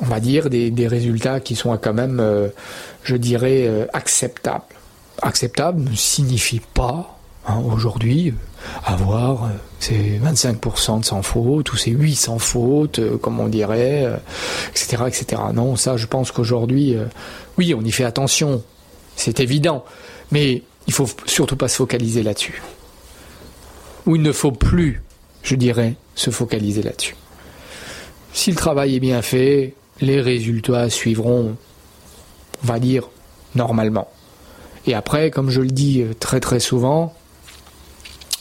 [SPEAKER 18] on va dire, des, résultats qui sont quand même, euh, je dirais, euh, acceptables. Acceptable ne signifie pas, hein, aujourd'hui, avoir ces 25% de sans faute ou ces 8 sans faute, euh, comme on dirait, etc., etc. Non, ça, je pense qu'aujourd'hui, oui, on y fait attention, c'est évident, mais il faut surtout pas se focaliser là-dessus. Ou il ne faut plus, je dirais, se focaliser là-dessus. Si le travail est bien fait, les résultats suivront, on va dire, normalement. Et après, comme je le dis euh, très très souvent,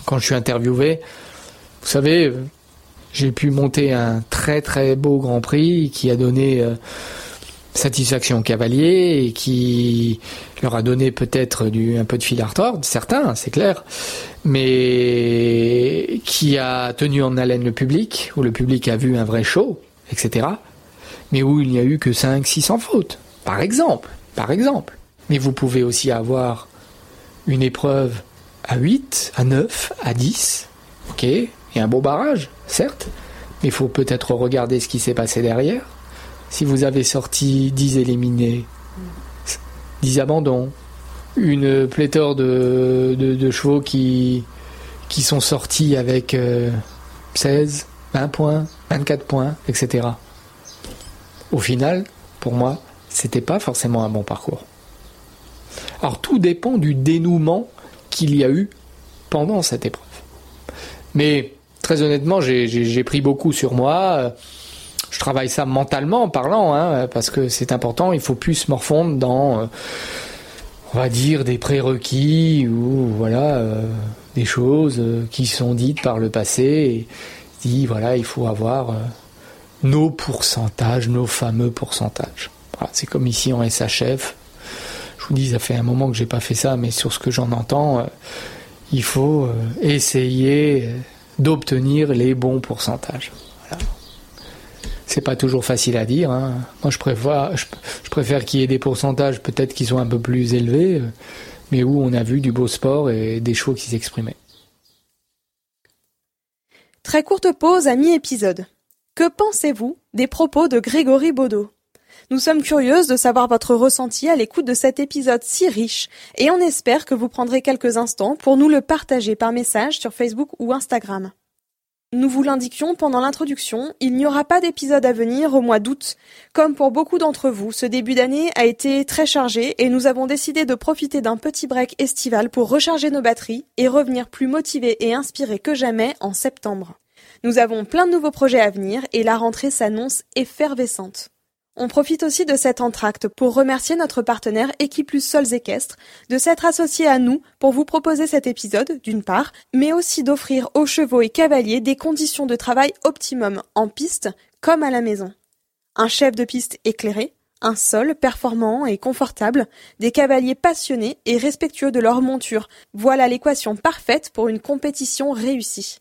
[SPEAKER 18] quand je suis interviewé, vous savez, euh, j'ai pu monter un très très beau Grand Prix qui a donné euh, satisfaction aux cavaliers et qui leur a donné peut-être un peu de fil à retordre, certains, c'est clair, mais qui a tenu en haleine le public, où le public a vu un vrai show, etc mais où il n'y a eu que 5 600 fautes, par exemple, par exemple. Mais vous pouvez aussi avoir une épreuve à 8, à 9, à 10, ok, et un beau barrage, certes, mais il faut peut-être regarder ce qui s'est passé derrière. Si vous avez sorti 10 éliminés, 10 abandons, une pléthore de, de, chevaux qui, qui sont sortis avec 16, euh, 20 points, 24 points, etc au final, pour moi, c'était pas forcément un bon parcours. Alors tout dépend du dénouement qu'il y a eu pendant cette épreuve. Mais très honnêtement, j'ai pris beaucoup sur moi. Je travaille ça mentalement en parlant, hein, parce que c'est important. Il faut plus se morfondre dans, euh, on va dire, des prérequis ou voilà, euh, des choses euh, qui sont dites par le passé. Et dit voilà, il faut avoir nos pourcentages, nos fameux pourcentages. c'est comme ici en SHF. Je vous dis, ça fait un moment que j'ai pas fait ça, mais sur ce que j'en entends, il faut essayer d'obtenir les bons pourcentages. C'est pas toujours facile à dire. Hein. Moi, je préfère, je, préfère qu'il y ait des pourcentages peut-être qui sont un peu plus élevés, euh, mais où on a vu du beau sport et des chevaux qui s'exprimaient.
[SPEAKER 16] Très courte pause à mi-épisode. Que pensez-vous des propos de Grégory Baudot? Nous sommes curieuses de savoir votre ressenti à l'écoute de cet épisode si riche et on espère que vous prendrez quelques instants pour nous le partager par message sur Facebook ou Instagram. Nous vous l'indiquions pendant l'introduction, il n'y aura pas d'épisode à venir au mois d'août. Comme pour beaucoup d'entre vous, ce début d'année a été très chargé et nous avons décidé de profiter d'un petit break estival pour recharger nos batteries et revenir plus motivés et inspirés que jamais en septembre. Nous avons plein de nouveaux projets à venir et la rentrée s'annonce effervescente. On profite aussi de cet entracte pour remercier notre partenaire Equiplus Sols Équestres de s'être associé à nous pour vous proposer cet épisode, d'une part, mais aussi d'offrir aux chevaux et cavaliers des conditions de travail optimum en piste comme à la maison. Un chef de piste éclairé, un sol performant et confortable, des cavaliers passionnés et respectueux de leur monture. Voilà l'équation parfaite pour une compétition réussie.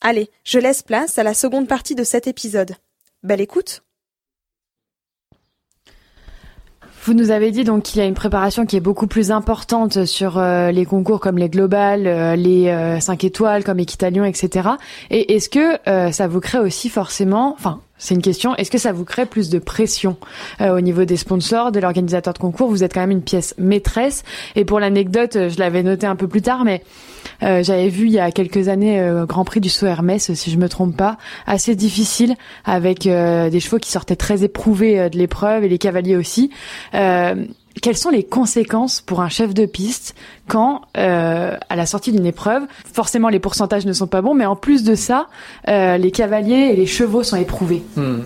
[SPEAKER 16] Allez, je laisse place à la seconde partie de cet épisode. Belle écoute!
[SPEAKER 17] Vous nous avez dit donc qu'il y a une préparation qui est beaucoup plus importante sur euh, les concours comme les globales, euh, les 5 euh, étoiles comme Équitalion, etc. Et est-ce que ça vous crée aussi forcément, enfin c'est une question. Est-ce que ça vous crée plus de pression euh, au niveau des sponsors, de l'organisateur de concours? Vous êtes quand même une pièce maîtresse. Et pour l'anecdote, euh, je l'avais noté un peu plus tard, mais euh, j'avais vu il y a quelques années Grand Prix du Saut Hermès, si je me trompe pas, assez difficile avec des chevaux qui sortaient très éprouvés de l'épreuve et les cavaliers aussi quelles sont les conséquences pour un chef de piste quand, euh, à la sortie d'une épreuve, forcément les pourcentages ne sont pas bons, mais en plus de ça, euh, les cavaliers et les chevaux sont éprouvés hmm.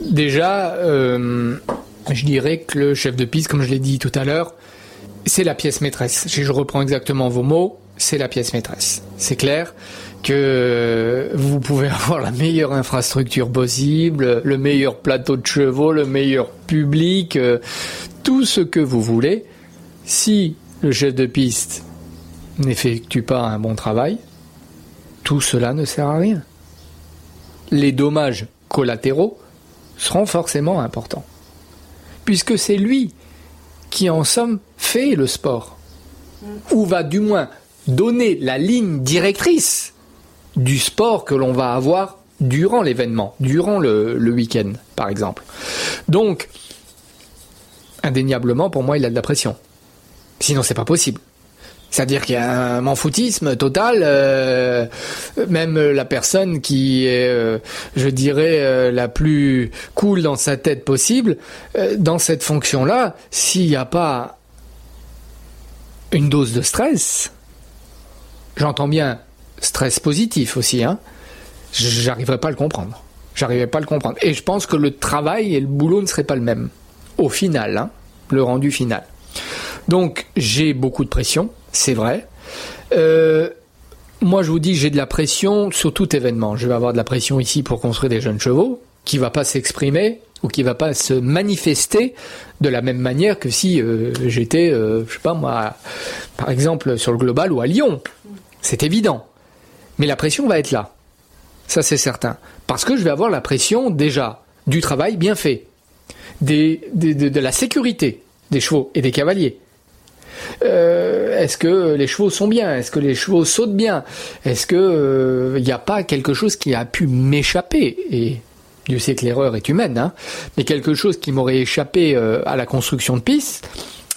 [SPEAKER 18] Déjà, euh, je dirais que le chef de piste, comme je l'ai dit tout à l'heure, c'est la pièce maîtresse. Si je reprends exactement vos mots, c'est la pièce maîtresse. C'est clair que vous pouvez [LAUGHS] avoir la meilleure infrastructure possible, le meilleur plateau de chevaux, le meilleur public, tout ce que vous voulez. Si le chef de piste n'effectue pas un bon travail, tout cela ne sert à rien. Les dommages collatéraux seront forcément importants. Puisque c'est lui qui, en somme, fait le sport. Ou va du moins donner la ligne directrice du sport que l'on va avoir durant l'événement, durant le, week-end, par exemple. Donc, indéniablement, pour moi, il a de la pression. Sinon, c'est pas possible. C'est-à-dire qu'il y a un manfoutisme total. Euh, même la personne qui est, euh, je dirais, euh, la plus cool dans sa tête possible, dans cette fonction-là, s'il n'y a pas une dose de stress, j'entends bien stress positif aussi, hein, j'arriverai pas à le comprendre. J'arriverai pas à le comprendre. Et je pense que le travail et le boulot ne seraient pas le même au final, hein, le rendu final. Donc j'ai beaucoup de pression, c'est vrai. Euh, moi je vous dis j'ai de la pression sur tout événement. Je vais avoir de la pression ici pour construire des jeunes chevaux, qui va pas s'exprimer ou qui va pas se manifester de la même manière que si euh, j'étais, euh, je sais pas moi, par exemple sur le global ou à Lyon. C'est évident. Mais la pression va être là. Ça c'est certain. Parce que je vais avoir la pression déjà du travail bien fait de, la sécurité des chevaux et des cavaliers. Euh, est-ce que les chevaux sont bien? Est-ce que les chevaux sautent bien? Est-ce que il euh, n'y a pas quelque chose qui a pu m'échapper? Et Dieu sait que l'erreur est humaine, hein, mais quelque chose qui m'aurait échappé euh, à la construction de pistes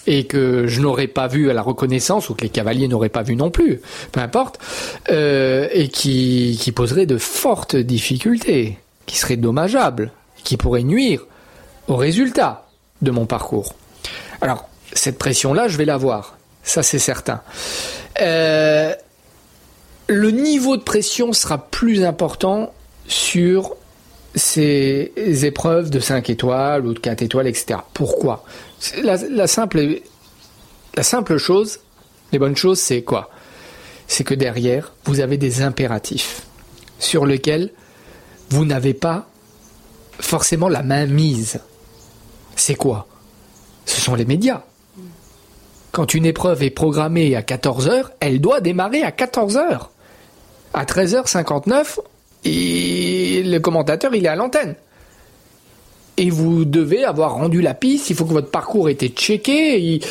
[SPEAKER 18] et que je n'aurais pas vu à la reconnaissance ou que les cavaliers n'auraient pas vu non plus, peu importe, et qui, qui poserait de fortes difficultés, qui serait dommageable, qui pourrait nuire au résultat de mon parcours. Alors, cette pression-là, je vais l'avoir. Ça, c'est certain. Euh, le niveau de pression sera plus important sur ces épreuves de 5 étoiles ou de 4 étoiles, etc. Pourquoi? La, la, simple, la simple chose, les bonnes choses, c'est quoi? C'est que derrière, vous avez des impératifs sur lesquels vous n'avez pas forcément la main mise. C'est quoi? Ce sont les médias. Quand une épreuve est programmée à 14h, elle doit démarrer à 14h. À 13h59, et le commentateur, il est à l'antenne. Et vous devez avoir rendu la piste, il faut que votre parcours ait été checké,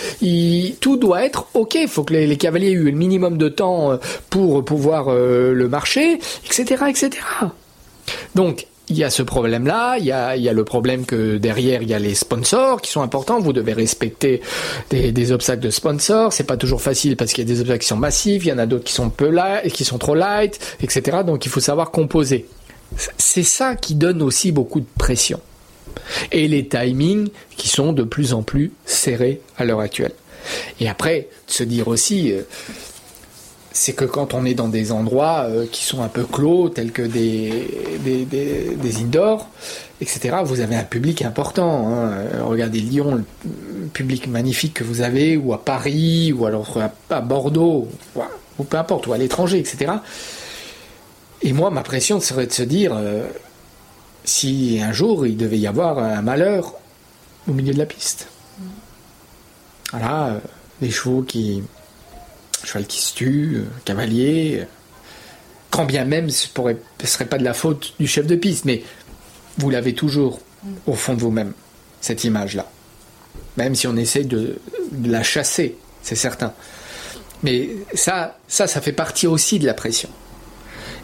[SPEAKER 18] tout doit être OK, il faut que les, cavaliers aient eu le minimum de temps euh, pour pouvoir euh, le marcher, etc., etc. Donc, il y a ce problème-là, il y a, le problème que derrière il y a les sponsors qui sont importants. Vous devez respecter des, obstacles de sponsors. C'est pas toujours facile parce qu'il y a des obstacles qui sont massifs, il y en a d'autres qui sont peu light, qui sont trop light, etc. Donc il faut savoir composer. C'est ça qui donne aussi beaucoup de pression. Et les timings qui sont de plus en plus serrés à l'heure actuelle. Et après, se dire aussi, euh, c'est que quand on est dans des endroits euh, qui sont un peu clos, tels que des, des, des, indoors, etc., vous avez un public important. Hein. Regardez Lyon, le public magnifique que vous avez, ou à Paris, ou alors à, Bordeaux, ou, peu importe, ou à l'étranger, etc. Et moi, ma pression serait de se dire, euh, si un jour il devait y avoir un malheur au milieu de la piste. Voilà, euh, des chevaux qui cheval qui se tue, euh, cavalier. Quand bien même ce ne serait pas de la faute du chef de piste, mais vous l'avez toujours au fond de vous-même, cette image-là. Même si on essaie de, la chasser, c'est certain. Mais ça, ça, ça fait partie aussi de la pression.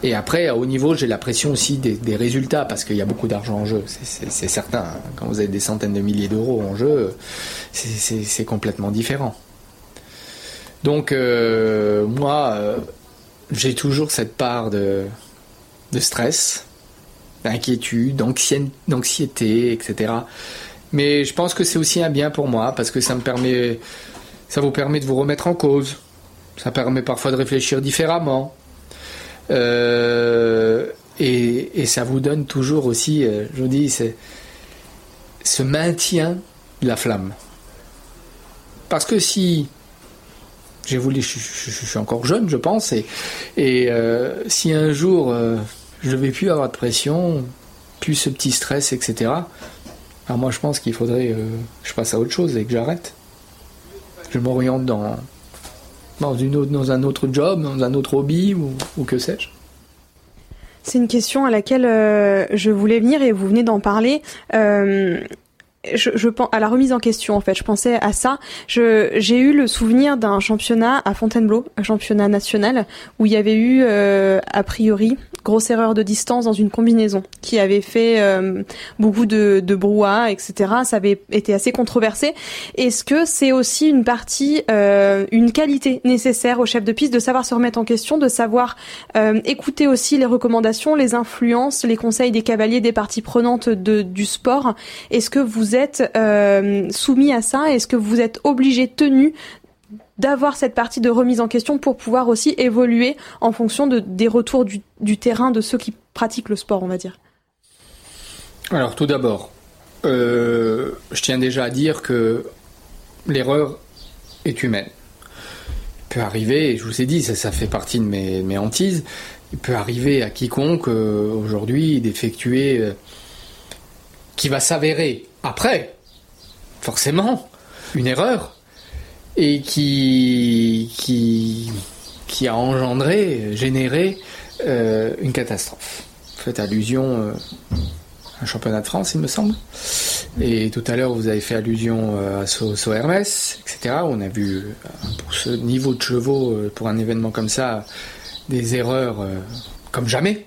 [SPEAKER 18] Et après, à haut niveau, j'ai la pression aussi des, résultats, parce qu'il y a beaucoup d'argent en jeu, c'est certain. Hein. Quand vous avez des centaines de milliers d'euros en jeu, c'est complètement différent. Donc euh, moi, euh, j'ai toujours cette part de, stress, d'inquiétude, d'anxiété, etc. Mais je pense que c'est aussi un bien pour moi parce que ça me permet, ça vous permet de vous remettre en cause. Ça permet parfois de réfléchir différemment. Euh, et, ça vous donne toujours aussi, je vous dis, ce maintien de la flamme. Parce que si voulu, je, suis encore jeune, je pense, et, euh, si un jour euh, je ne vais plus avoir de pression, plus ce petit stress, etc. Alors moi, je pense qu'il faudrait que je passe à autre chose et que j'arrête. Je m'oriente dans dans, un autre job, dans un autre hobby ou, que sais-je.
[SPEAKER 16] C'est une question à laquelle euh, je voulais venir et vous venez d'en parler je, je pense à la remise en question en fait. Je pensais à ça. J'ai eu le souvenir d'un championnat à Fontainebleau, un championnat national où il y avait eu euh, a priori grosse erreur de distance dans une combinaison qui avait fait euh, beaucoup de, de brouhaha, etc. Ça avait été assez controversé. Est-ce que c'est aussi une partie, euh, une qualité nécessaire au chef de piste de savoir se remettre en question, de savoir écouter aussi les recommandations, les influences, les conseils des cavaliers, des parties prenantes de, du sport? Est-ce que vous êtes euh, soumis à ça Est-ce que vous êtes obligé, tenu d'avoir cette partie de remise en question pour pouvoir aussi évoluer en fonction de, des retours du, terrain de ceux qui pratiquent le sport, on va dire?
[SPEAKER 18] Alors tout d'abord, euh, je tiens déjà à dire que l'erreur est humaine. Il peut arriver, je vous ai dit, ça, fait partie de mes, mes hantises, il peut arriver à quiconque euh, aujourd'hui d'effectuer, qui va s'avérer après, forcément, une erreur, et qui, qui, qui a engendré, généré euh, une catastrophe. Faites allusion euh, à un championnat de France, il me semble. Et tout à l'heure, vous avez fait allusion euh, à So, Hermès, etc. On a vu, pour ce niveau de chevaux, pour un événement comme ça, des erreurs comme jamais.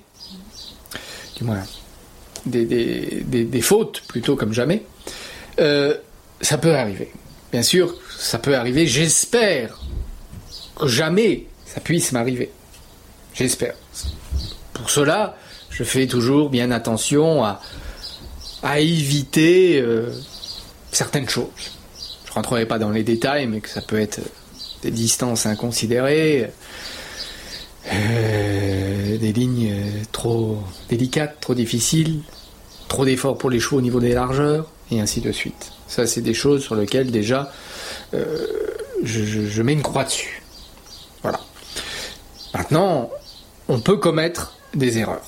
[SPEAKER 18] Du moins, des, fautes plutôt comme jamais, euh, ça peut arriver. Bien sûr, ça peut arriver. J'espère que jamais ça puisse m'arriver. J'espère. Pour cela, je fais toujours bien attention à, éviter euh, certaines choses. Je rentrerai pas dans les détails, mais que ça peut être des distances inconsidérées, euh, des lignes trop délicates, trop difficiles, trop d'efforts pour les chevaux au niveau des largeurs, et ainsi de suite. Ça, c'est des choses sur lesquelles déjà euh, je, mets une croix dessus. Voilà. Maintenant, on peut commettre des erreurs.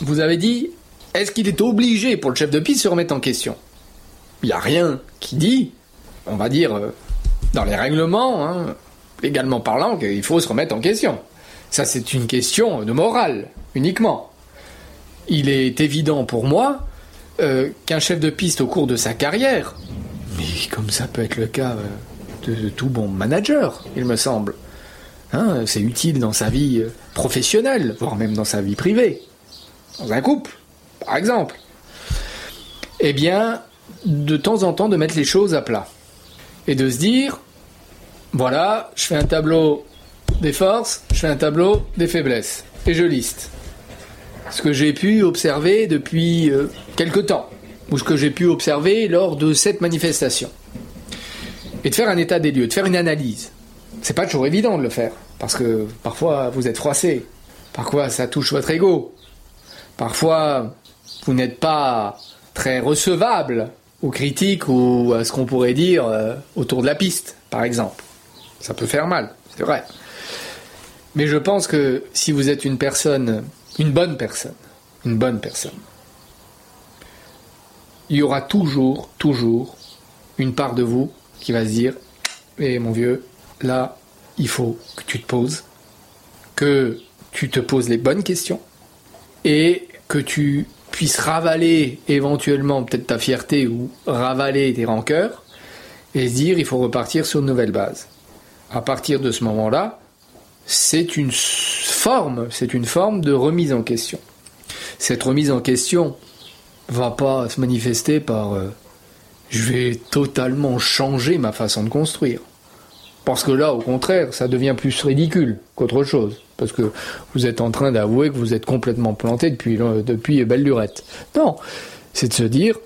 [SPEAKER 18] Vous avez dit, est-ce qu'il est obligé pour le chef de piste de se remettre en question? Il n'y a rien qui dit, on va dire, euh, dans les règlements, hein, légalement parlant, qu'il faut se remettre en question. Ça, c'est une question de morale, uniquement. Il est évident pour moi euh, qu'un chef de piste au cours de sa carrière, mais comme ça peut être le cas euh, de, tout bon manager, il me semble, hein, c'est utile dans sa vie euh, professionnelle, voire même dans sa vie privée, dans un couple, par exemple, eh bien, de temps en temps, de mettre les choses à plat. Et de se dire, voilà, je fais un tableau des forces, je fais un tableau des faiblesses. Et je liste. Ce que j'ai pu observer depuis euh, quelque temps, ou ce que j'ai pu observer lors de cette manifestation. Et de faire un état des lieux, de faire une analyse. C'est pas toujours évident de le faire, parce que parfois vous êtes froissé, parfois ça touche votre ego, parfois vous n'êtes pas très recevable aux critiques ou à ce qu'on pourrait dire euh, autour de la piste, par exemple. Ça peut faire mal, c'est vrai. Mais je pense que si vous êtes une personne, une bonne personne, une bonne personne, il y aura toujours, toujours une part de vous qui va se dire Eh mon vieux, là, il faut que tu te poses, que tu te poses les bonnes questions et que tu puisses ravaler éventuellement peut-être ta fierté ou ravaler tes rancœurs et se dire il faut repartir sur une nouvelle base. À partir de ce moment-là, c'est une forme, c'est une forme de remise en question. Cette remise en question va pas se manifester par euh, je vais totalement changer ma façon de construire. Parce que là, au contraire, ça devient plus ridicule qu'autre chose. Parce que vous êtes en train d'avouer que vous êtes complètement planté depuis, depuis belle lurette. Non, c'est de se dire,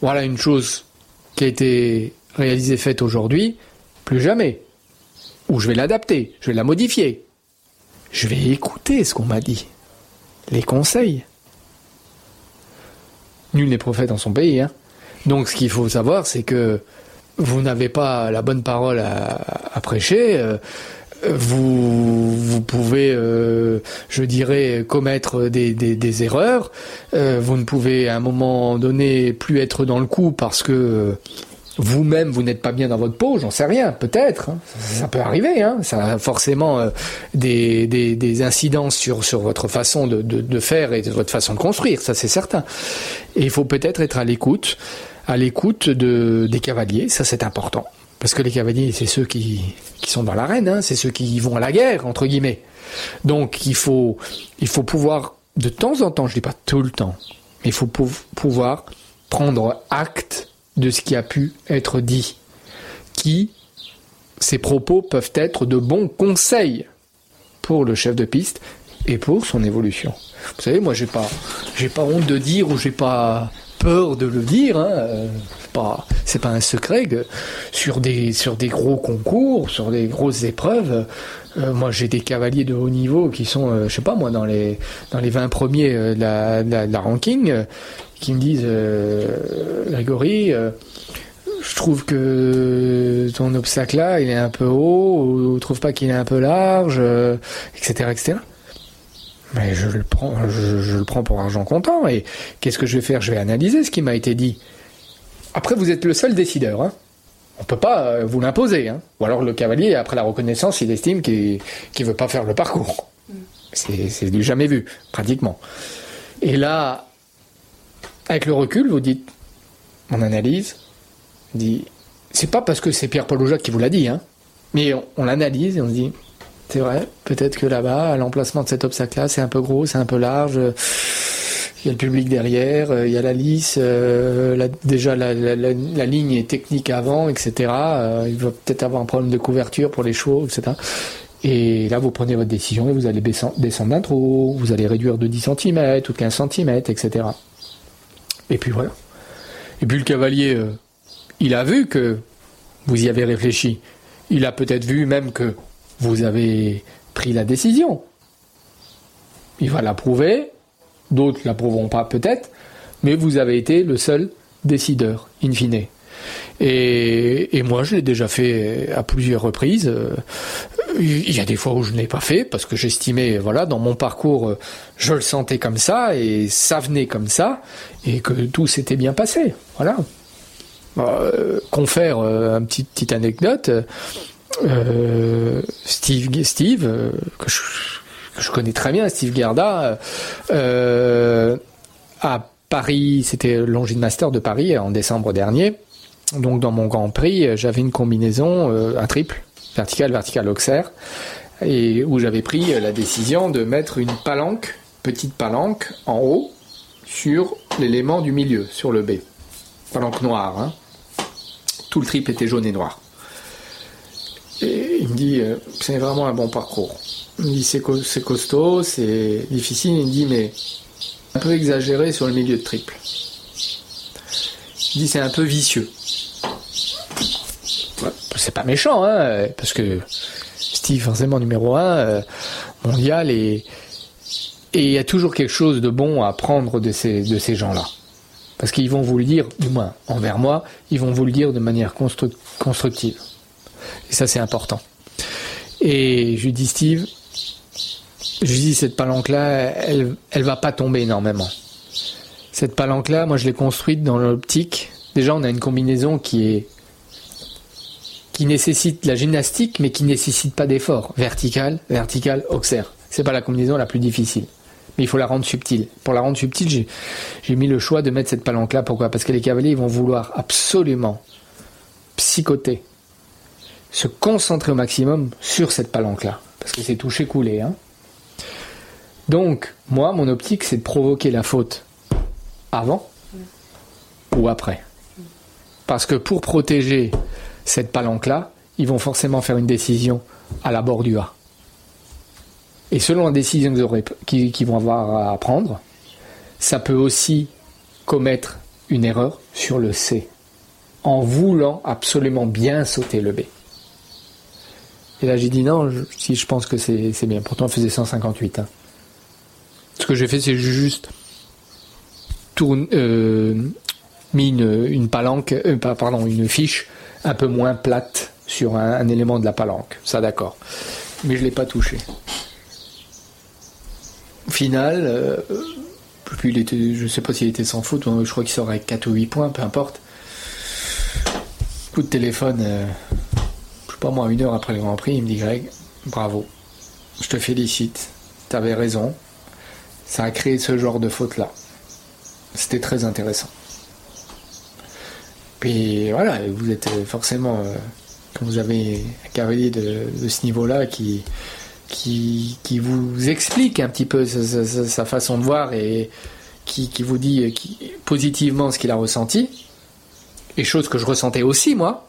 [SPEAKER 18] voilà une chose qui a été réalisée, faite aujourd'hui, plus jamais. Ou je vais l'adapter, je vais la modifier. Je vais écouter ce qu'on m'a dit. Les conseils. Nul n'est prophète dans son pays. Hein. Donc ce qu'il faut savoir, c'est que vous n'avez pas la bonne parole à, prêcher. Euh, vous, vous pouvez, euh, je dirais, commettre des erreurs. Euh, vous ne pouvez à un moment donné plus être dans le coup parce que vous-même vous n'êtes pas bien dans votre peau, j'en sais rien, peut-être, hein. ça peut arriver, hein. ça a forcément euh, des, des, incidences sur, sur votre façon de, de, faire et de votre façon de construire, ça c'est certain. Et il faut peut-être être à l'écoute, à l'écoute de, des cavaliers, ça c'est important. Parce que les cavaliers, c'est ceux qui, qui sont dans l'arène, hein. c'est ceux qui vont à la guerre, entre guillemets. Donc il faut, il faut pouvoir, de temps en temps, je dis pas tout le temps, mais il faut pouvoir prendre acte de ce qui a pu être dit, qui, ces propos peuvent être de bons conseils pour le chef de piste et pour son évolution. Vous savez, moi, j'ai pas, j'ai pas honte de dire ou j'ai pas peur de le dire. Hein. Pas, c'est pas un secret sur des sur des gros concours, sur des grosses épreuves, euh, moi j'ai des cavaliers de haut niveau qui sont, euh, je sais pas moi, dans les dans les 20 premiers euh, de, la, ranking, qui me disent euh, Grégory, euh, je trouve que ton obstacle là, il est un peu haut, ou, trouve pas qu'il est un peu large, euh, etc., etc. Mais je le prends, je, je, le prends pour argent comptant. Et qu'est-ce que je vais faire? Je vais analyser ce qui m'a été dit. Après, vous êtes le seul décideur. Hein. On peut pas vous l'imposer. Hein. Ou alors le cavalier, après la reconnaissance, il estime qu'il ne veut pas faire le parcours. C'est du jamais vu, pratiquement. Et là, avec le recul, vous dites, on analyse, dit, c'est pas parce que c'est Pierre-Paul Aujac qui vous l'a dit, hein, mais on, on l'analyse et on se dit, c'est vrai, peut-être que là-bas, à l'emplacement de cet obstacle-là, c'est un peu gros, c'est un peu large, il y a le public derrière, il y a la lisse, euh, déjà la, ligne est technique avant, etc. Euh, il va peut-être avoir un problème de couverture pour les chevaux, etc. Et là, vous prenez votre décision et vous allez descendre d'un trou, vous allez réduire de 10 cm ou de 15 cm, etc. Et puis voilà. Et puis le cavalier, euh, il a vu que vous y avez réfléchi. Il a peut-être vu même que vous avez pris la décision. Il va l'approuver, d'autres l'approuveront pas peut-être, mais vous avez été le seul décideur, in fine. Et, moi, je l'ai déjà fait à plusieurs reprises. Il y a des fois où je ne l'ai pas fait parce que j'estimais, voilà, dans mon parcours, je le sentais comme ça et ça venait comme ça et que tout s'était bien passé. Voilà. Euh, confère euh, une petite anecdote. Euh, Steve, Steve euh, que, je, connais très bien, Steve Gerda, euh, à Paris, c'était Longines Master de Paris en décembre dernier. Donc dans mon Grand Prix, j'avais une combinaison, un triple, vertical, vertical, auxerre, et où j'avais pris la décision de mettre une palanque, petite palanque, en haut, sur l'élément du milieu, sur le B. Palanque noire, hein. Tout le trip était jaune et noir. Et il me dit, euh, c'est vraiment un bon parcours. Il me dit, c'est, co c'est costaud, c'est difficile. Il me dit, mais un peu exagéré sur le milieu de triple. Il dit, c'est un peu vicieux. C'est pas méchant, hein, parce que Steve, forcément numéro 1, euh, mondial, et il y a toujours quelque chose de bon à apprendre de ces, gens-là. Parce qu'ils vont vous le dire, du moins envers moi, ils vont vous le dire de manière constru constructive. Et ça, c'est important. Et je lui dis, Steve, je lui dis, cette palanque-là, elle, elle va pas tomber énormément. Cette palanque-là, moi, je l'ai construite dans l'optique. Déjà, on a une combinaison qui est qui nécessite la gymnastique, mais qui nécessite pas d'effort. Vertical, vertical, auxerre. C'est pas la combinaison la plus difficile. Mais il faut la rendre subtile. Pour la rendre subtile, j'ai mis le choix de mettre cette palanque-là. Pourquoi? Parce que les cavaliers ils vont vouloir absolument psychoter, se concentrer au maximum sur cette palanque-là. Parce que c'est touché coulé. Hein. Donc, moi, mon optique, c'est de provoquer la faute avant ou après. Parce que pour protéger cette palanque-là, ils vont forcément faire une décision à la bord du A. Et selon la décision qu'ils qu vont avoir à prendre, ça peut aussi commettre une erreur sur le C, en voulant absolument bien sauter le B. Et là j'ai dit non, je, si je pense que c'est bien. Pourtant on faisait 158. Hein. Ce que j'ai fait c'est juste tourne, euh, mis une, palanque, euh, une fiche un peu moins plate sur un, élément de la palanque. Ça d'accord. Mais je l'ai pas touché. Au final, euh, je sais pas s'il était sans faute, je crois qu'il sort avec 4 ou 8 points, peu importe. Coup de téléphone, euh, pas moi, une heure après le Grand Prix, il me dit Greg, bravo, je te félicite, t'avais raison, ça a créé ce genre de faute-là. C'était très intéressant. Puis voilà, vous êtes forcément, euh, quand vous avez un cavalier de, ce niveau-là qui, qui, qui, vous explique un petit peu sa, façon de voir et qui, qui vous dit qui, positivement ce qu'il a ressenti, et chose que je ressentais aussi moi,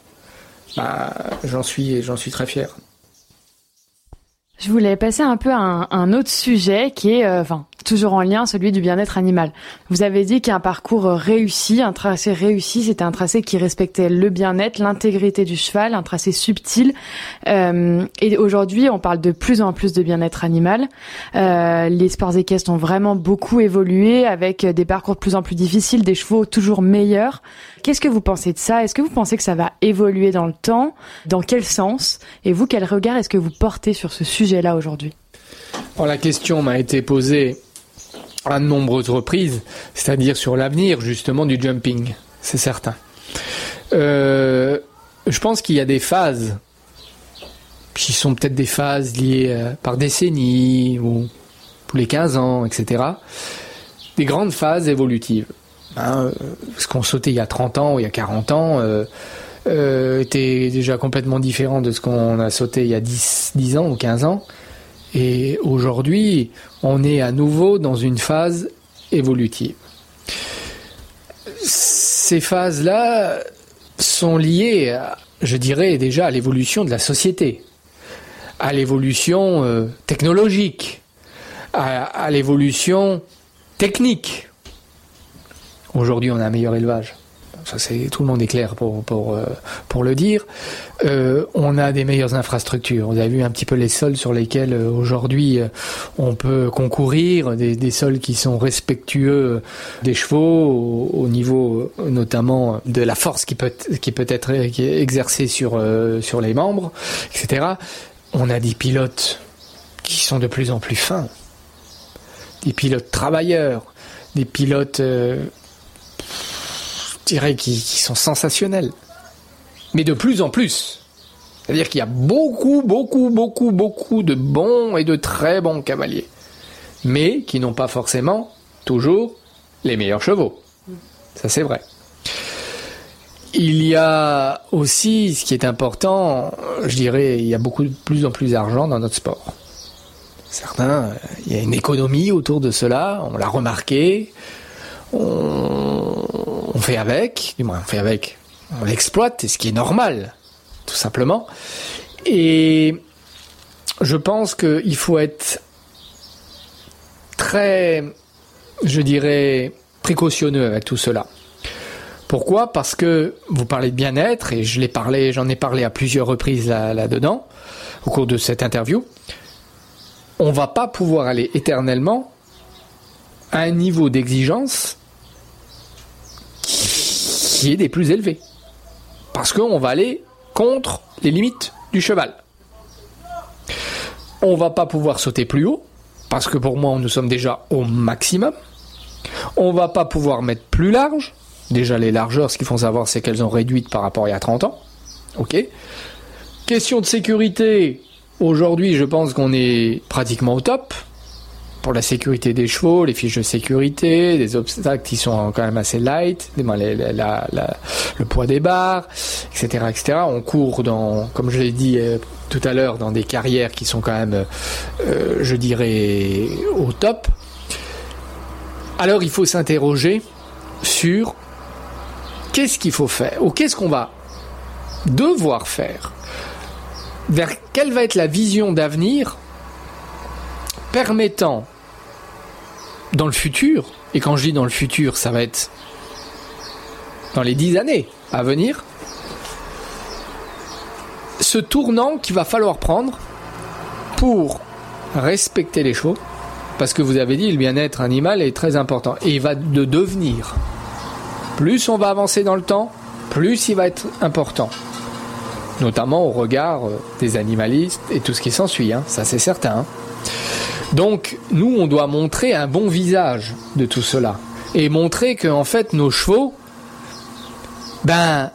[SPEAKER 18] bah, j'en suis, j'en suis très fier.
[SPEAKER 17] Je voulais passer un peu à un, autre sujet qui est, euh, enfin, toujours en lien, celui du bien-être animal. Vous avez dit qu'un parcours réussi, un tracé réussi, c'était un tracé qui respectait le bien-être, l'intégrité du cheval, un tracé subtil. Euh, et aujourd'hui, on parle de plus en plus de bien-être animal. Euh, les sports équestres ont vraiment beaucoup évolué avec des parcours de plus en plus difficiles, des chevaux toujours meilleurs. Qu'est-ce que vous pensez de ça? Est-ce que vous pensez que ça va évoluer dans le temps? Dans quel sens? Et vous, quel regard est-ce que vous portez sur ce sujet-là aujourd'hui?
[SPEAKER 18] Alors, La question m'a été posée à de nombreuses reprises, c'est-à-dire sur l'avenir justement du jumping, c'est certain. Euh, je pense qu'il y a des phases qui sont peut-être des phases liées euh, par décennies ou tous les 15 ans, etc. Des grandes phases évolutives. Hein, ce qu'on sautait il y a 30 ans ou il y a 40 ans euh, euh, était déjà complètement différent de ce qu'on a sauté il y a 10, 10 ans ou 15 ans. Et aujourd'hui, on est à nouveau dans une phase évolutive. Ces phases-là sont liées, je dirais déjà, à l'évolution de la société, à l'évolution euh, technologique, à l'évolution technique. Aujourd'hui, on a un meilleur élevage. Tout le monde est clair pour pour euh, pour le dire. Euh, on a des meilleures infrastructures. Vous avez vu un petit peu les sols sur lesquels euh, aujourd'hui on peut concourir, des, des, sols qui sont respectueux des chevaux au, au, niveau notamment de la force qui peut qui peut être exercée sur sur les membres, etc. On a des pilotes qui sont de plus en plus fins, des pilotes travailleurs, des pilotes dirais, qui, qui, sont sensationnels. Mais de plus en plus. C'est-à-dire qu'il y a beaucoup, beaucoup, beaucoup, beaucoup de bons et de très bons cavaliers. Mais qui n'ont pas forcément toujours les meilleurs chevaux. Ça, c'est vrai. Il y a aussi, ce qui est important, je dirais, il y a beaucoup de plus en plus d'argent dans notre sport. Certains, il y a une économie autour de cela, on l'a remarqué. On, on fait avec, du moins on fait avec, on l'exploite, et ce qui est normal, tout simplement. Et je pense qu'il faut être très, je dirais, précautionneux avec tout cela. Pourquoi? Parce que vous parlez de bien-être, et je l'ai parlé, j'en ai parlé à plusieurs reprises là-dedans, là au cours de cette interview. On va pas pouvoir aller éternellement à un niveau d'exigence qui est des plus élevés. Parce qu'on va aller contre les limites du cheval. On va pas pouvoir sauter plus haut, parce que pour moi, nous sommes déjà au maximum. On va pas pouvoir mettre plus large. Déjà, les largeurs, ce qu'il faut savoir, c'est qu'elles ont réduites par rapport à il y a 30 ans. Ok. Question de sécurité. Aujourd'hui, je pense qu'on est pratiquement au top pour la sécurité des chevaux, les fiches de sécurité, des obstacles qui sont quand même assez light, le poids des barres, etc., etc. On court dans, comme je l'ai dit euh, tout à l'heure, dans des carrières qui sont quand même, euh, je dirais, au top. Alors il faut s'interroger sur qu'est-ce qu'il faut faire, ou qu'est-ce qu'on va devoir faire, vers quelle va être la vision d'avenir permettant dans le futur, et quand je dis dans le futur, ça va être dans les dix années à venir, ce tournant qu'il va falloir prendre pour respecter les chevaux, parce que vous avez dit le bien-être animal est très important, et il va de devenir. Plus on va avancer dans le temps, plus il va être important. Notamment au regard des animalistes et tout ce qui s'ensuit, hein. ça c'est certain. Donc, nous, on doit montrer un bon visage de tout cela. Et montrer que, en fait, nos chevaux, ben,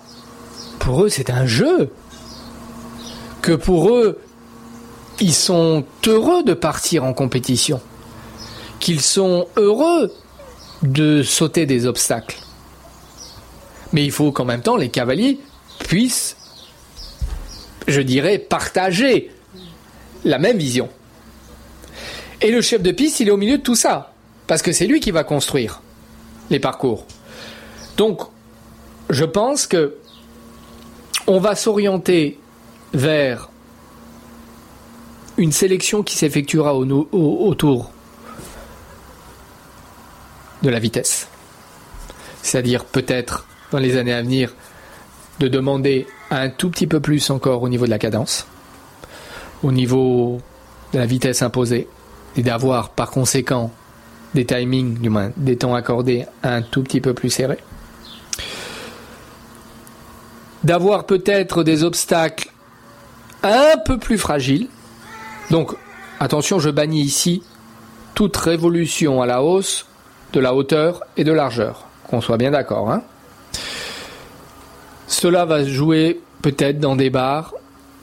[SPEAKER 18] pour eux, c'est un jeu. Que pour eux, ils sont heureux de partir en compétition. Qu'ils sont heureux de sauter des obstacles. Mais il faut qu'en même temps, les cavaliers puissent, je dirais, partager la même vision. Et le chef de piste, il est au milieu de tout ça. Parce que c'est lui qui va construire les parcours. Donc, je pense que on va s'orienter vers une sélection qui s'effectuera au, au, autour de la vitesse. C'est-à-dire peut-être dans les années à venir de demander un tout petit peu plus encore au niveau de la cadence, au niveau de la vitesse imposée, et d'avoir par conséquent des timings, du moins des temps accordés un tout petit peu plus serrés. D'avoir peut-être des obstacles un peu plus fragiles. Donc, attention, je bannis ici toute révolution à la hausse de la hauteur et de largeur. Qu'on soit bien d'accord. Hein Cela va jouer peut-être dans des barres,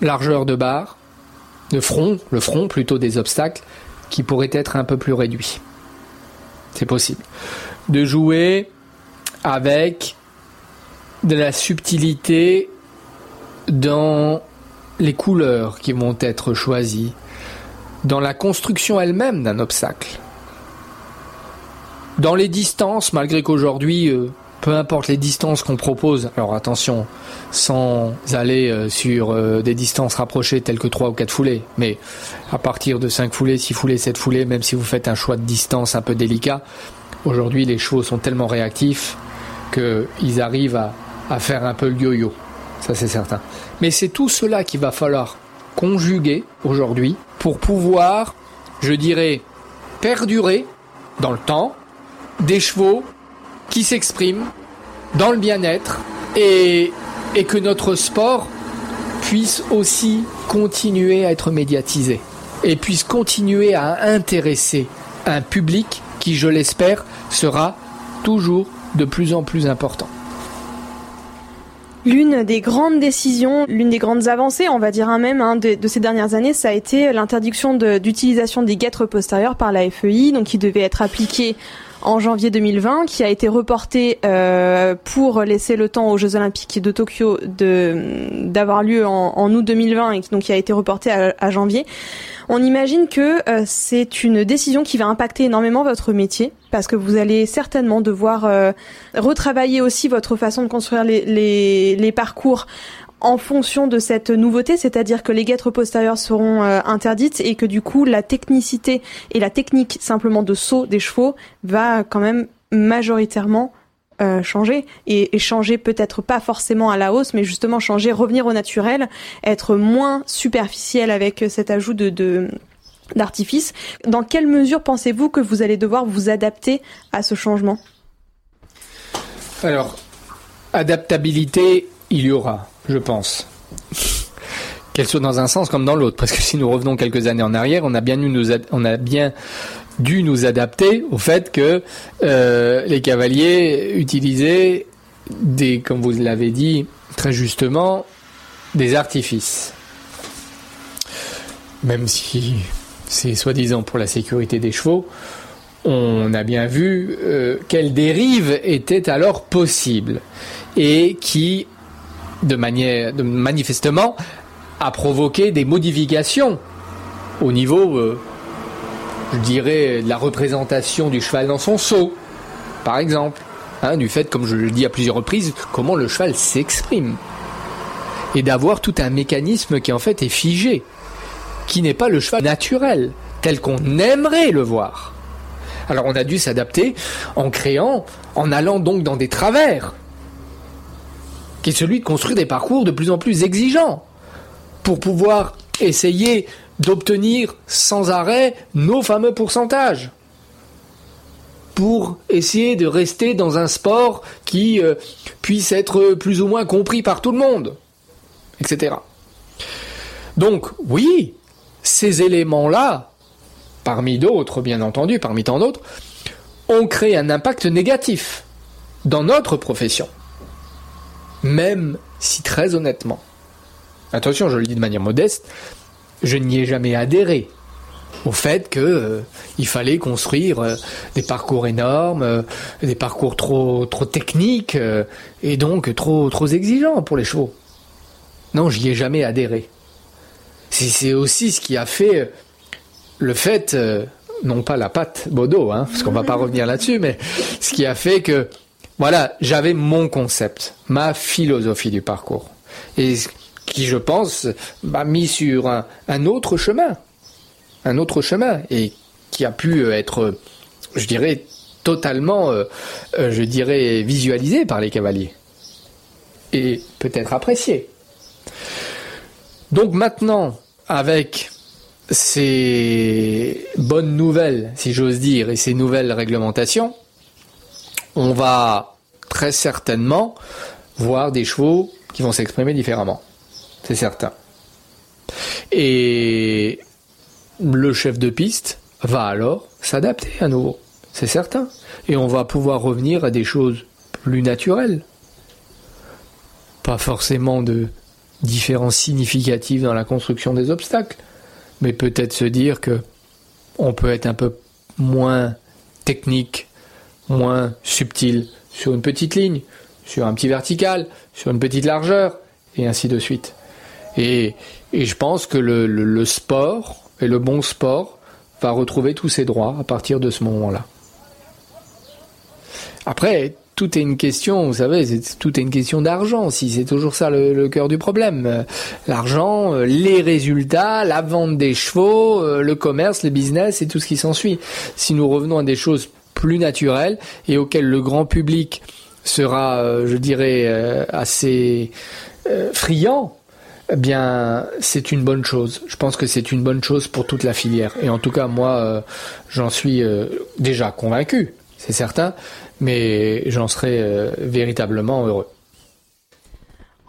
[SPEAKER 18] largeur de barres, de front, le front plutôt des obstacles, qui pourrait être un peu plus réduit. C'est possible. De jouer avec de la subtilité dans les couleurs qui vont être choisies, dans la construction elle-même d'un obstacle, dans les distances, malgré qu'aujourd'hui, euh, peu importe les distances qu'on propose, alors attention, sans aller euh, sur euh, des distances rapprochées telles que 3 ou 4 foulées, mais à partir de 5 foulées, 6 foulées, 7 foulées, même si vous faites un choix de distance un peu délicat, aujourd'hui les chevaux sont tellement réactifs qu'ils arrivent à, à faire un peu le yo-yo. Ça, c'est certain. Mais c'est tout cela qu'il va falloir conjuguer aujourd'hui pour pouvoir, je dirais, perdurer dans le temps des chevaux qui s'expriment dans le bien-être et, que notre sport puisse aussi continuer à être médiatisé et puisse continuer à intéresser un public qui, je l'espère, sera toujours de plus en plus important.
[SPEAKER 16] L'une des grandes décisions, l'une des grandes avancées, on va dire un même, hein, de, de, ces dernières années, ça a été l'interdiction d'utilisation des guêtres postérieures par la FEI, donc qui devait être appliquée en janvier 2020, qui a été reporté euh, pour laisser le temps aux Jeux Olympiques de Tokyo de d'avoir lieu en, en, août 2020 et donc qui a été reporté à, janvier. On imagine que euh, c'est une décision qui va impacter énormément votre métier parce que vous allez certainement devoir euh, retravailler aussi votre façon de construire les parcours en fonction de cette nouveauté, c'est-à-dire que les guêtres postérieures seront euh, interdites et que du coup la technicité et la technique simplement de saut des chevaux va quand même majoritairement euh, changer et, changer peut-être pas forcément à la hausse, mais justement changer, revenir au naturel, être moins superficiel avec cet ajout de d'artifice. Dans quelle mesure pensez-vous que vous allez devoir vous adapter à ce changement?
[SPEAKER 18] Alors, adaptabilité, il y aura je pense. Qu'elle soit dans un sens comme dans l'autre, parce que si nous revenons quelques années en arrière, on a bien, on a bien dû nous adapter au fait que euh, les cavaliers utilisaient des, comme vous l'avez dit très justement, des artifices. Même si c'est soi-disant pour la sécurité des chevaux, on a bien vu euh, quelles dérives étaient alors possibles et qui de manière, manifestement, a provoqué des modifications au niveau, euh, je dirais, de la représentation du cheval dans son saut, par exemple. Hein, du fait, comme je le dis à plusieurs reprises, comment le cheval s'exprime. Et d'avoir tout un mécanisme qui en fait est figé, qui n'est pas le cheval naturel, tel qu'on aimerait le voir. Alors on a dû s'adapter en créant, en allant donc dans des travers, qui est celui de construire des parcours de plus en plus exigeants pour pouvoir essayer d'obtenir sans arrêt nos fameux pourcentages pour essayer de rester dans un sport qui euh, puisse être plus ou moins compris par tout le monde, etc. Donc oui, ces éléments-là, parmi d'autres bien entendu, parmi tant d'autres, ont créé un impact négatif dans notre profession même si très honnêtement, attention, je le dis de manière modeste, je n'y ai jamais adhéré au fait que euh, il fallait construire euh, des parcours énormes, euh, des parcours trop trop techniques et donc trop trop exigeants pour les chevaux. Non, j'y ai jamais adhéré. C'est aussi ce qui a fait le fait, non pas la patte Bodo, hein, parce qu'on va pas revenir là-dessus, mais ce qui a fait que voilà, j'avais mon concept, ma philosophie du parcours. Et qui, je pense, m'a mis sur un, autre chemin. Un autre chemin. Et qui a pu être, je dirais, totalement, euh, euh, je dirais, visualisé par les cavaliers. Et peut-être apprécié. Donc maintenant, avec ces bonnes nouvelles, si j'ose dire, et ces nouvelles réglementations, on va très certainement voir des chevaux qui vont s'exprimer différemment. C'est certain. Et le chef de piste va alors s'adapter à nouveau. C'est certain. Et on va pouvoir revenir à des choses plus naturelles. Pas forcément de différences significatives dans la construction des obstacles, mais peut-être se dire que on peut être un peu moins technique moins subtil sur une petite ligne, sur un petit vertical, sur une petite largeur, et ainsi de suite. Et, et je pense que le, le, sport, et le bon sport, va retrouver tous ses droits à partir de ce moment-là. Après, tout est une question, vous savez, tout est une question d'argent, si c'est toujours ça le, le cœur du problème. L'argent, les résultats, la vente des chevaux, le commerce, le business et tout ce qui s'ensuit. Si nous revenons à des choses plus naturel et auquel le grand public sera, euh, je dirais, euh, assez euh, friand, eh bien, c'est une bonne chose. Je pense que c'est une bonne chose pour toute la filière. Et en tout cas, moi, j'en suis déjà convaincu, c'est certain, mais j'en serai véritablement heureux.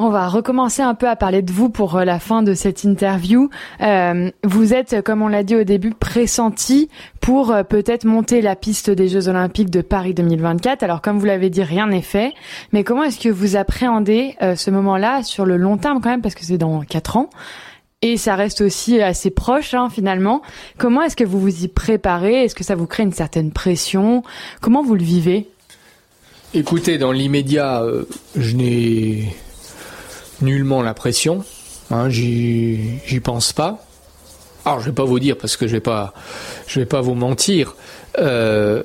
[SPEAKER 17] On va recommencer un peu à parler de vous pour euh, la fin de cette interview. Euh, vous êtes, comme on l'a dit au début, pressenti pour euh, peut-être monter la piste des Jeux Olympiques de Paris 2024. Alors, comme vous l'avez dit, rien n'est fait. Mais comment est-ce que vous appréhendez ce moment-là sur le long terme quand même, parce que c'est dans quatre ans? Et ça reste aussi assez proche hein, finalement. Comment est-ce que vous vous y préparez? Est-ce que ça vous crée une certaine pression? Comment vous le vivez?
[SPEAKER 18] Écoutez, dans l'immédiat, je n'ai nullement la pression. Hein, j'y pense pas. Alors je vais pas vous dire parce que je vais pas, je vais pas vous mentir. Euh,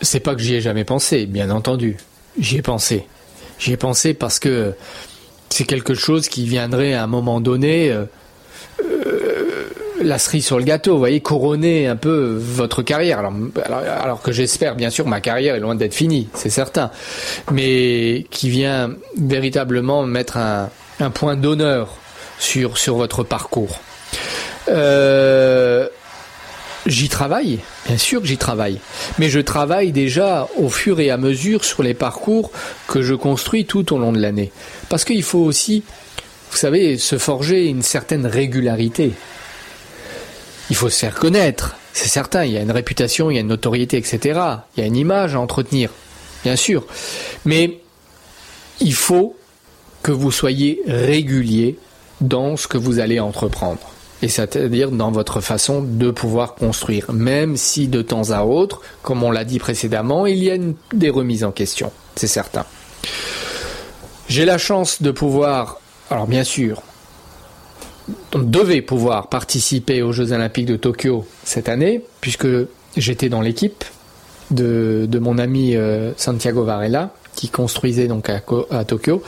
[SPEAKER 18] c'est pas que j'y ai jamais pensé, bien entendu. J'y ai pensé. J'y ai pensé parce que c'est quelque chose qui viendrait à un moment donné. Euh, euh, la cerise sur le gâteau, vous voyez, couronner un peu votre carrière. Alors, alors, que j'espère, bien sûr, ma carrière est loin d'être finie, c'est certain, mais qui vient véritablement mettre un, un point d'honneur sur, votre parcours. Euh, j'y travaille, bien sûr que j'y travaille, mais je travaille déjà au fur et à mesure sur les parcours que je construis tout au long de l'année. Parce qu'il faut aussi, vous savez, se forger une certaine régularité. Il faut se faire connaître, c'est certain, il y a une réputation, il y a une notoriété, etc. Il y a une image à entretenir, bien sûr. Mais il faut que vous soyez régulier dans ce que vous allez entreprendre. Et c'est-à-dire dans votre façon de pouvoir construire, même si de temps à autre, comme on l'a dit précédemment, il y a des remises en question, c'est certain. J'ai la chance de pouvoir, alors bien sûr, on devait pouvoir participer aux Jeux Olympiques de Tokyo cette année, puisque j'étais dans l'équipe de, mon ami euh, Santiago Varela, qui construisait donc à, Tokyo,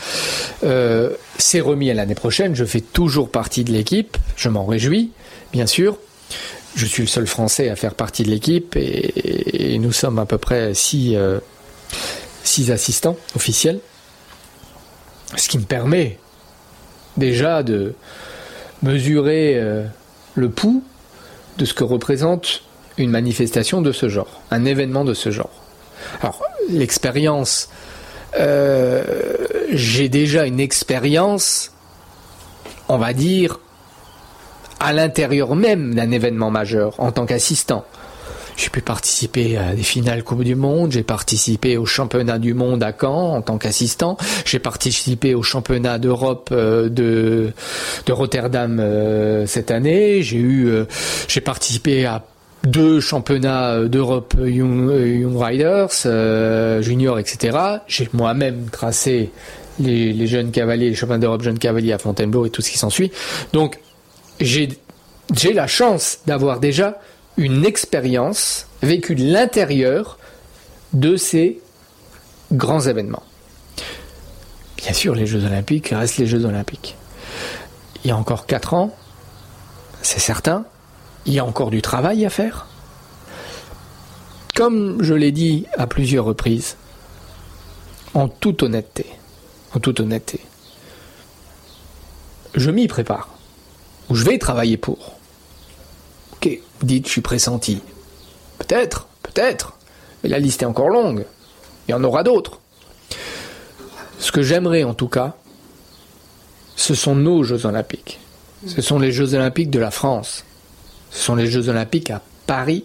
[SPEAKER 18] euh, c'est remis à l'année prochaine. Je fais toujours partie de l'équipe. Je m'en réjouis, bien sûr. Je suis le seul Français à faire partie de l'équipe et, nous sommes à peu près six, euh, six assistants officiels. Ce qui me permet déjà de mesurer euh, le pouls de ce que représente une manifestation de ce genre, un événement de ce genre. Alors, l'expérience euh, j'ai déjà une expérience, on va dire, à l'intérieur même d'un événement majeur en tant qu'assistant. J'ai pu participer à des finales Coupe du Monde, j'ai participé au championnat du monde à Caen en tant qu'assistant, j'ai participé au championnat d'Europe euh, de, Rotterdam euh, cette année, j'ai eu j'ai participé à deux championnats euh, d'Europe Young, euh, Riders, euh, junior, etc. J'ai moi-même tracé les, jeunes cavaliers, les championnats d'Europe jeunes cavaliers à Fontainebleau et tout ce qui s'ensuit. Donc, j'ai la chance d'avoir déjà une expérience vécue de l'intérieur de ces grands événements. Bien sûr, les Jeux Olympiques restent les Jeux Olympiques. Il y a encore quatre ans, c'est certain, il y a encore du travail à faire? Comme je l'ai dit à plusieurs reprises, en toute honnêteté, en toute honnêteté, je m'y prépare, ou je vais travailler pour. Ok, dites, je suis pressenti. Peut-être, peut-être, mais la liste est encore longue. Il y en aura d'autres. Ce que j'aimerais en tout cas, ce sont nos Jeux olympiques. Ce sont les Jeux olympiques de la France. Ce sont les Jeux Olympiques à Paris.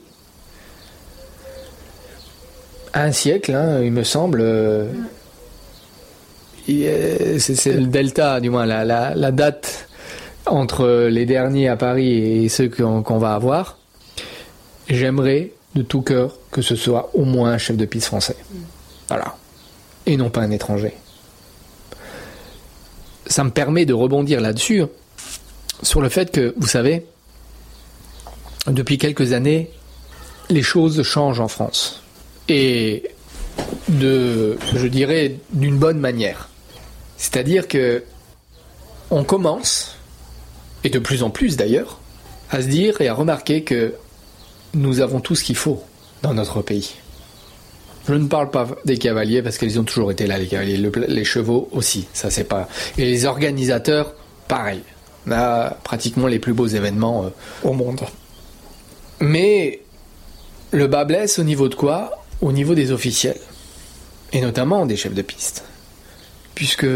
[SPEAKER 18] Un siècle, hein, il me semble. Euh, c'est le delta, du moins, la, date entre les derniers à Paris et ceux qu'on va avoir. J'aimerais de tout cœur que ce soit au moins un chef de piste français. Voilà. Et non pas un étranger. Ça me permet de rebondir là-dessus, sur le fait que, vous savez, depuis quelques années, les choses changent en France. Et de, je dirais, d'une bonne manière. C'est-à-dire que on commence, et de plus en plus d'ailleurs, à se dire et à remarquer que nous avons tout ce qu'il faut dans notre pays. Je ne parle pas des cavaliers parce qu'ils ont toujours été là, les cavaliers. les chevaux aussi, ça c'est pas. Et les organisateurs, pareil. On a pratiquement les plus beaux événements euh, au monde. Mais le bas blesse au niveau de quoi? Au niveau des officiels. Et notamment des chefs de piste. Puisque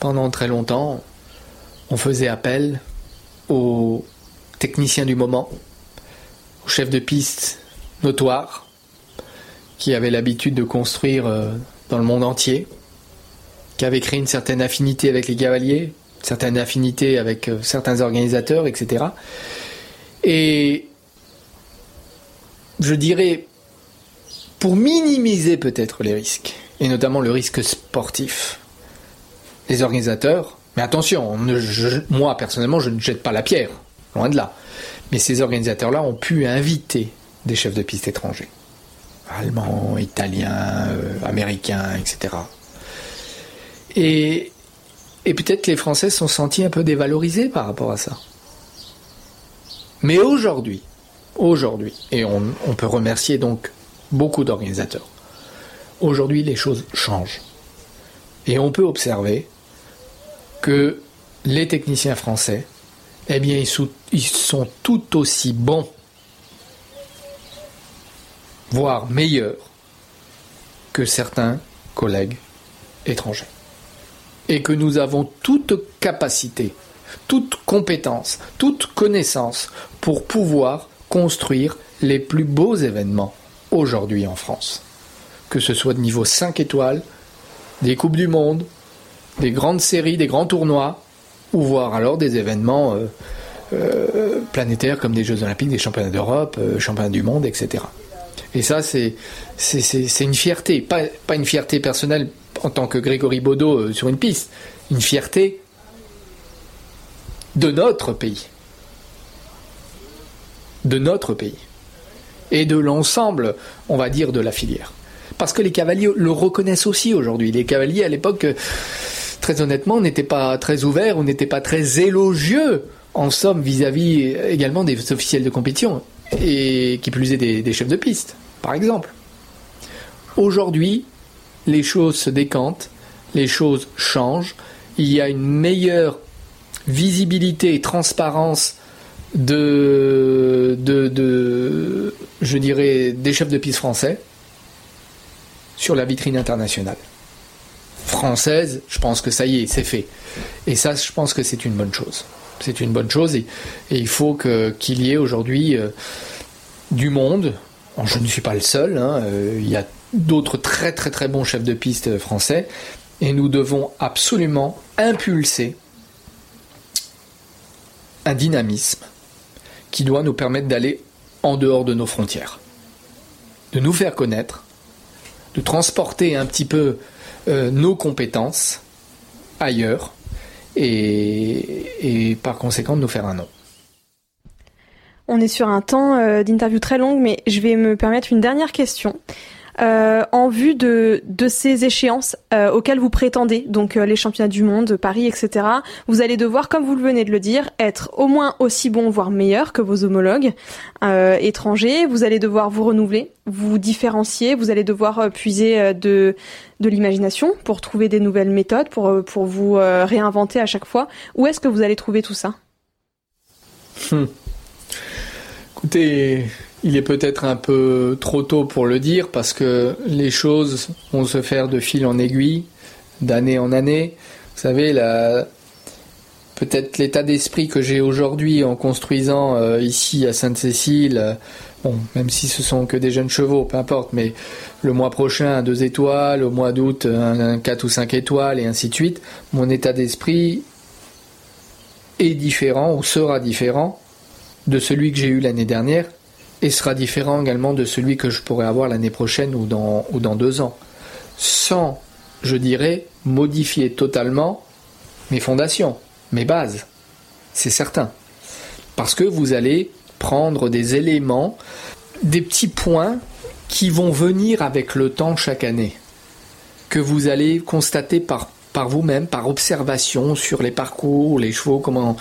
[SPEAKER 18] pendant très longtemps, on faisait appel aux techniciens du moment, aux chefs de piste notoires, qui avaient l'habitude de construire euh, dans le monde entier, qui avaient créé une certaine affinité avec les cavaliers, certaine affinité avec euh, certains organisateurs, etc. Et je dirais, pour minimiser peut-être les risques, et notamment le risque sportif, les organisateurs, mais attention, moi personnellement je ne jette pas la pierre, loin de là, mais ces organisateurs-là ont pu inviter des chefs de piste étrangers, allemands, italiens, euh, américains, etc. Et, peut-être les Français se sont sentis un peu dévalorisés par rapport à ça. Mais aujourd'hui, aujourd'hui, et on, peut remercier donc beaucoup d'organisateurs, aujourd'hui les choses changent. Et on peut observer que les techniciens français, eh bien, ils sont tout aussi bons, voire meilleurs, que certains collègues étrangers. Et que nous avons toute capacité, toute compétence, toute connaissance pour pouvoir construire les plus beaux événements aujourd'hui en France. Que ce soit de niveau 5 étoiles, des Coupes du Monde, des grandes séries, des grands tournois, ou voir alors des événements euh, euh, planétaires comme des Jeux Olympiques, des championnats d'Europe, euh, championnats du monde, etc. Et ça, c'est, c'est, une fierté, pas, pas, une fierté personnelle en tant que Grégory Baudot sur une piste, une fierté de notre pays. De notre pays. Et de l'ensemble, on va dire, de la filière. Parce que les cavaliers le reconnaissent aussi aujourd'hui. Les cavaliers, à l'époque, très honnêtement, n'était pas très ouvert ou n'était pas très élogieux, en somme, vis-à-vis également des officiels de compétition, et qui plus est des, chefs de piste, par exemple. Aujourd'hui, les choses se décantent, les choses changent, il y a une meilleure visibilité et transparence de, de, de, je dirais, des chefs de piste français sur la vitrine internationale française, je pense que ça y est, c'est fait. Et ça, je pense que c'est une bonne chose. C'est une bonne chose et, il faut qu'il y ait aujourd'hui euh, du monde. je ne suis pas le seul, hein, euh, il y a d'autres très très très bons chefs de piste français et nous devons absolument impulser un dynamisme qui doit nous permettre d'aller en dehors de nos frontières, de nous faire connaître, de transporter un petit peu euh, nos compétences ailleurs et, par conséquent de nous faire un nom.
[SPEAKER 16] On est sur un temps euh, d'interview très long, mais je vais me permettre une dernière question. Euh, en vue de, ces échéances euh, auxquelles vous prétendez, donc euh, les championnats du monde, Paris, etc., vous allez devoir, comme vous le venez de le dire, être au moins aussi bon, voire meilleur que vos homologues étrangers. Vous allez devoir vous renouveler, vous différencier, vous allez devoir puiser de, l'imagination pour trouver des nouvelles méthodes, pour, pour vous réinventer à chaque fois. Où est-ce que vous allez trouver tout ça?
[SPEAKER 18] Hmm. Écoutez, il est peut-être un peu trop tôt pour le dire parce que les choses vont se faire de fil en aiguille, d'année en année. Vous savez, peut-être l'état d'esprit que j'ai aujourd'hui en construisant euh, ici à Sainte-Cécile, euh, bon, même si ce sont que des jeunes chevaux, peu importe, mais le mois prochain un 2 étoiles, au mois d'août un, un 4 ou 5 étoiles et ainsi de suite, mon état d'esprit est différent ou sera différent de celui que j'ai eu l'année dernière et sera différent également de celui que je pourrais avoir l'année prochaine ou dans, ou dans deux ans, sans, je dirais, modifier totalement mes fondations, mes bases. C'est certain. Parce que vous allez prendre des éléments, des petits points qui vont venir avec le temps chaque année, que vous allez constater par, par vous-même, par observation sur les parcours, les chevaux, comment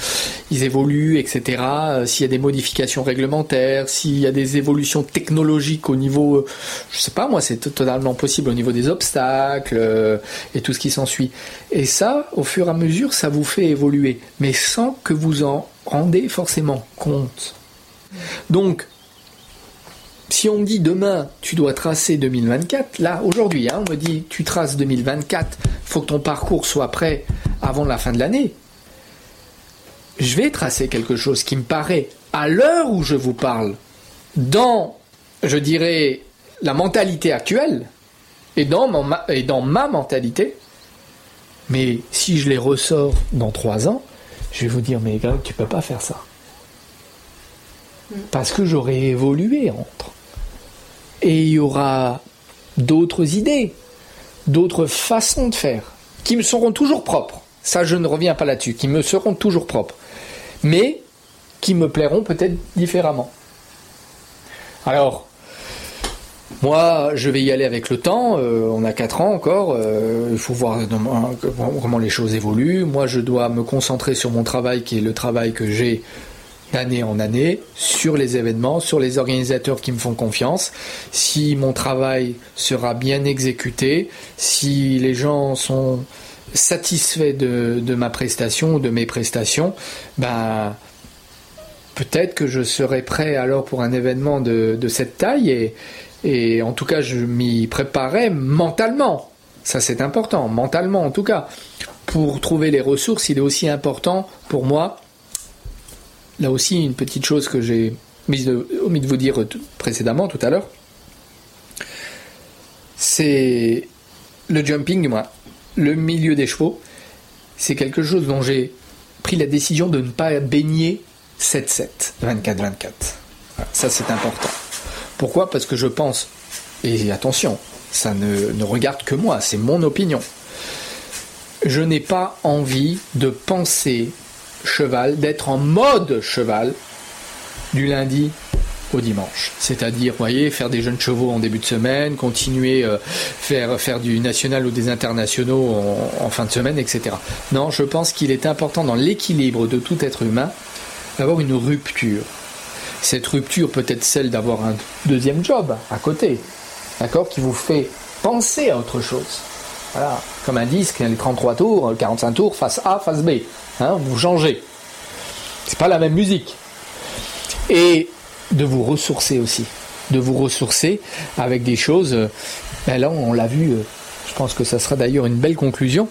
[SPEAKER 18] ils évoluent, etc. Euh, s'il y a des modifications réglementaires, s'il y a des évolutions technologiques au niveau, je sais pas moi, c'est totalement possible au niveau des obstacles et tout ce qui s'ensuit. Et ça, au fur et à mesure, ça vous fait évoluer, mais sans que vous en rendez forcément compte. Donc, si on me dit demain tu dois tracer 2024, là aujourd'hui, hein, on me dit tu traces 2024, faut que ton parcours soit prêt avant la fin de l'année. Je vais tracer quelque chose qui me paraît, à l'heure où je vous parle, dans, je dirais, la mentalité actuelle et dans, et dans ma mentalité. Mais si je les ressors dans trois ans, je vais vous dire, mais Greg, tu peux pas faire ça. Mm. Parce que j'aurai évolué entre. Et il y aura d'autres idées, d'autres façons de faire, qui me seront toujours propres. Ça, je ne reviens pas là-dessus, qui me seront toujours propres. Mais qui me plairont peut-être différemment. Alors, moi, je vais y aller avec le temps. Euh, on a 4 ans encore. Euh, il faut voir comment les choses évoluent. Moi, je dois me concentrer sur mon travail, qui est le travail que j'ai d'année en année sur les événements, sur les organisateurs qui me font confiance. Si mon travail sera bien exécuté, si les gens sont satisfaits de, ma prestation, de mes prestations, ben peut-être que je serai prêt alors pour un événement de, cette taille et, et en tout cas je m'y préparais mentalement. Ça c'est important, mentalement en tout cas. Pour trouver les ressources, il est aussi important pour moi Là aussi, une petite chose que j'ai omis de vous dire précédemment, tout à l'heure, c'est le jumping, le milieu des chevaux, c'est quelque chose dont j'ai pris la décision de ne pas baigner 7-7, 24-24. ça, c'est important. Pourquoi? Parce que je pense, et attention, ça ne regarde que moi, c'est mon opinion. Je n'ai pas envie de penser cheval, d'être en mode cheval du lundi au dimanche. C'est-à-dire, voyez, faire des jeunes chevaux en début de semaine, continuer euh, faire faire du national ou des internationaux en, fin de semaine, etc. Non, je pense qu'il est important dans l'équilibre de tout être humain d'avoir une rupture. Cette rupture peut être celle d'avoir un deuxième job à côté, d'accord, qui vous fait penser à autre chose. Voilà, comme un disque, les 33 tours, 45 tours, face A, face B. Hein, vous changez. C'est pas la même musique. Et de vous ressourcer aussi. De vous ressourcer avec des choses. Euh, ben là, on l'a vu, euh, je pense que ça sera d'ailleurs une belle conclusion.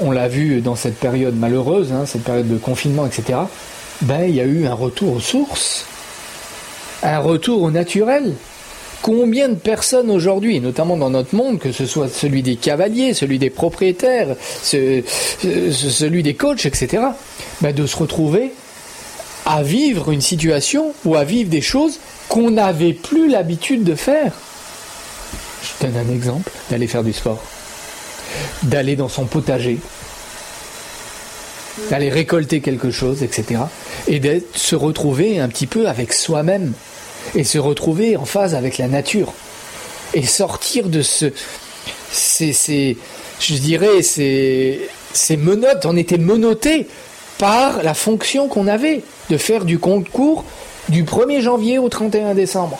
[SPEAKER 18] On l'a vu dans cette période malheureuse, hein, cette période de confinement, etc. Ben, il y a eu un retour aux sources, un retour au naturel. Combien de personnes aujourd'hui, notamment dans notre monde, que ce soit celui des cavaliers, celui des propriétaires, celui des coachs, etc., ben de se retrouver à vivre une situation ou à vivre des choses qu'on n'avait plus l'habitude de faire. Je donne un exemple, d'aller faire du sport, d'aller dans son potager, d'aller récolter quelque chose, etc. Et de se retrouver un petit peu avec soi-même et se retrouver en phase avec la nature et sortir de ce c'est je dirais c'est ces menottes on était menottés par la fonction qu'on avait de faire du compte court du 1er janvier au 31 décembre.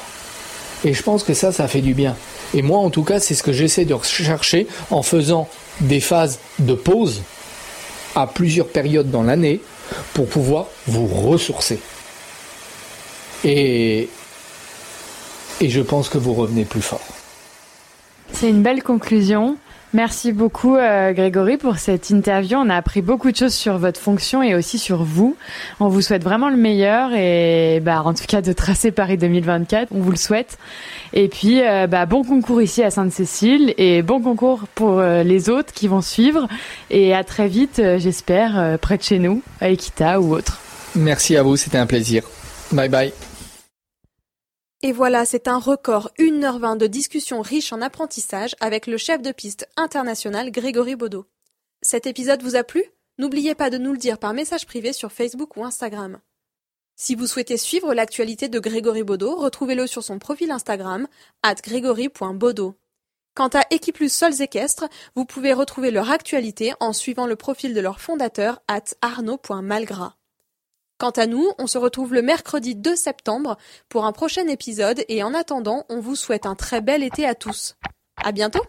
[SPEAKER 18] Et je pense que ça ça fait du bien. Et moi en tout cas c'est ce que j'essaie de rechercher en faisant des phases de pause à plusieurs périodes dans l'année pour pouvoir vous ressourcer. Et, et je pense que vous revenez plus fort.
[SPEAKER 17] C'est une belle conclusion. Merci beaucoup euh, Grégory pour cette interview. On a appris beaucoup de choses sur votre fonction et aussi sur vous. On vous souhaite vraiment le meilleur et bah, en tout cas de tracer Paris 2024. On vous le souhaite. Et puis euh, bah, bon concours ici à Sainte-Cécile et bon concours pour euh, les autres qui vont suivre. Et à très vite, j'espère, près de chez nous, à Equita ou autre.
[SPEAKER 18] Merci à vous, c'était un plaisir. Bye bye.
[SPEAKER 16] Et voilà, c'est un record 1h20 de discussion riche en apprentissage avec le chef de piste international Grégory Baudot. Cet épisode vous a plu? N'oubliez pas de nous le dire par message privé sur Facebook ou Instagram. Si vous souhaitez suivre l'actualité de Grégory Baudot, retrouvez-le sur son profil Instagram, at grégory.baudot. Quant à Equiplus Sols Équestres, vous pouvez retrouver leur actualité en suivant le profil de leur fondateur at arnaud.malgras. Quant à nous, on se retrouve le mercredi 2 septembre pour un prochain épisode et en attendant, on vous souhaite un très bel été à tous. À bientôt!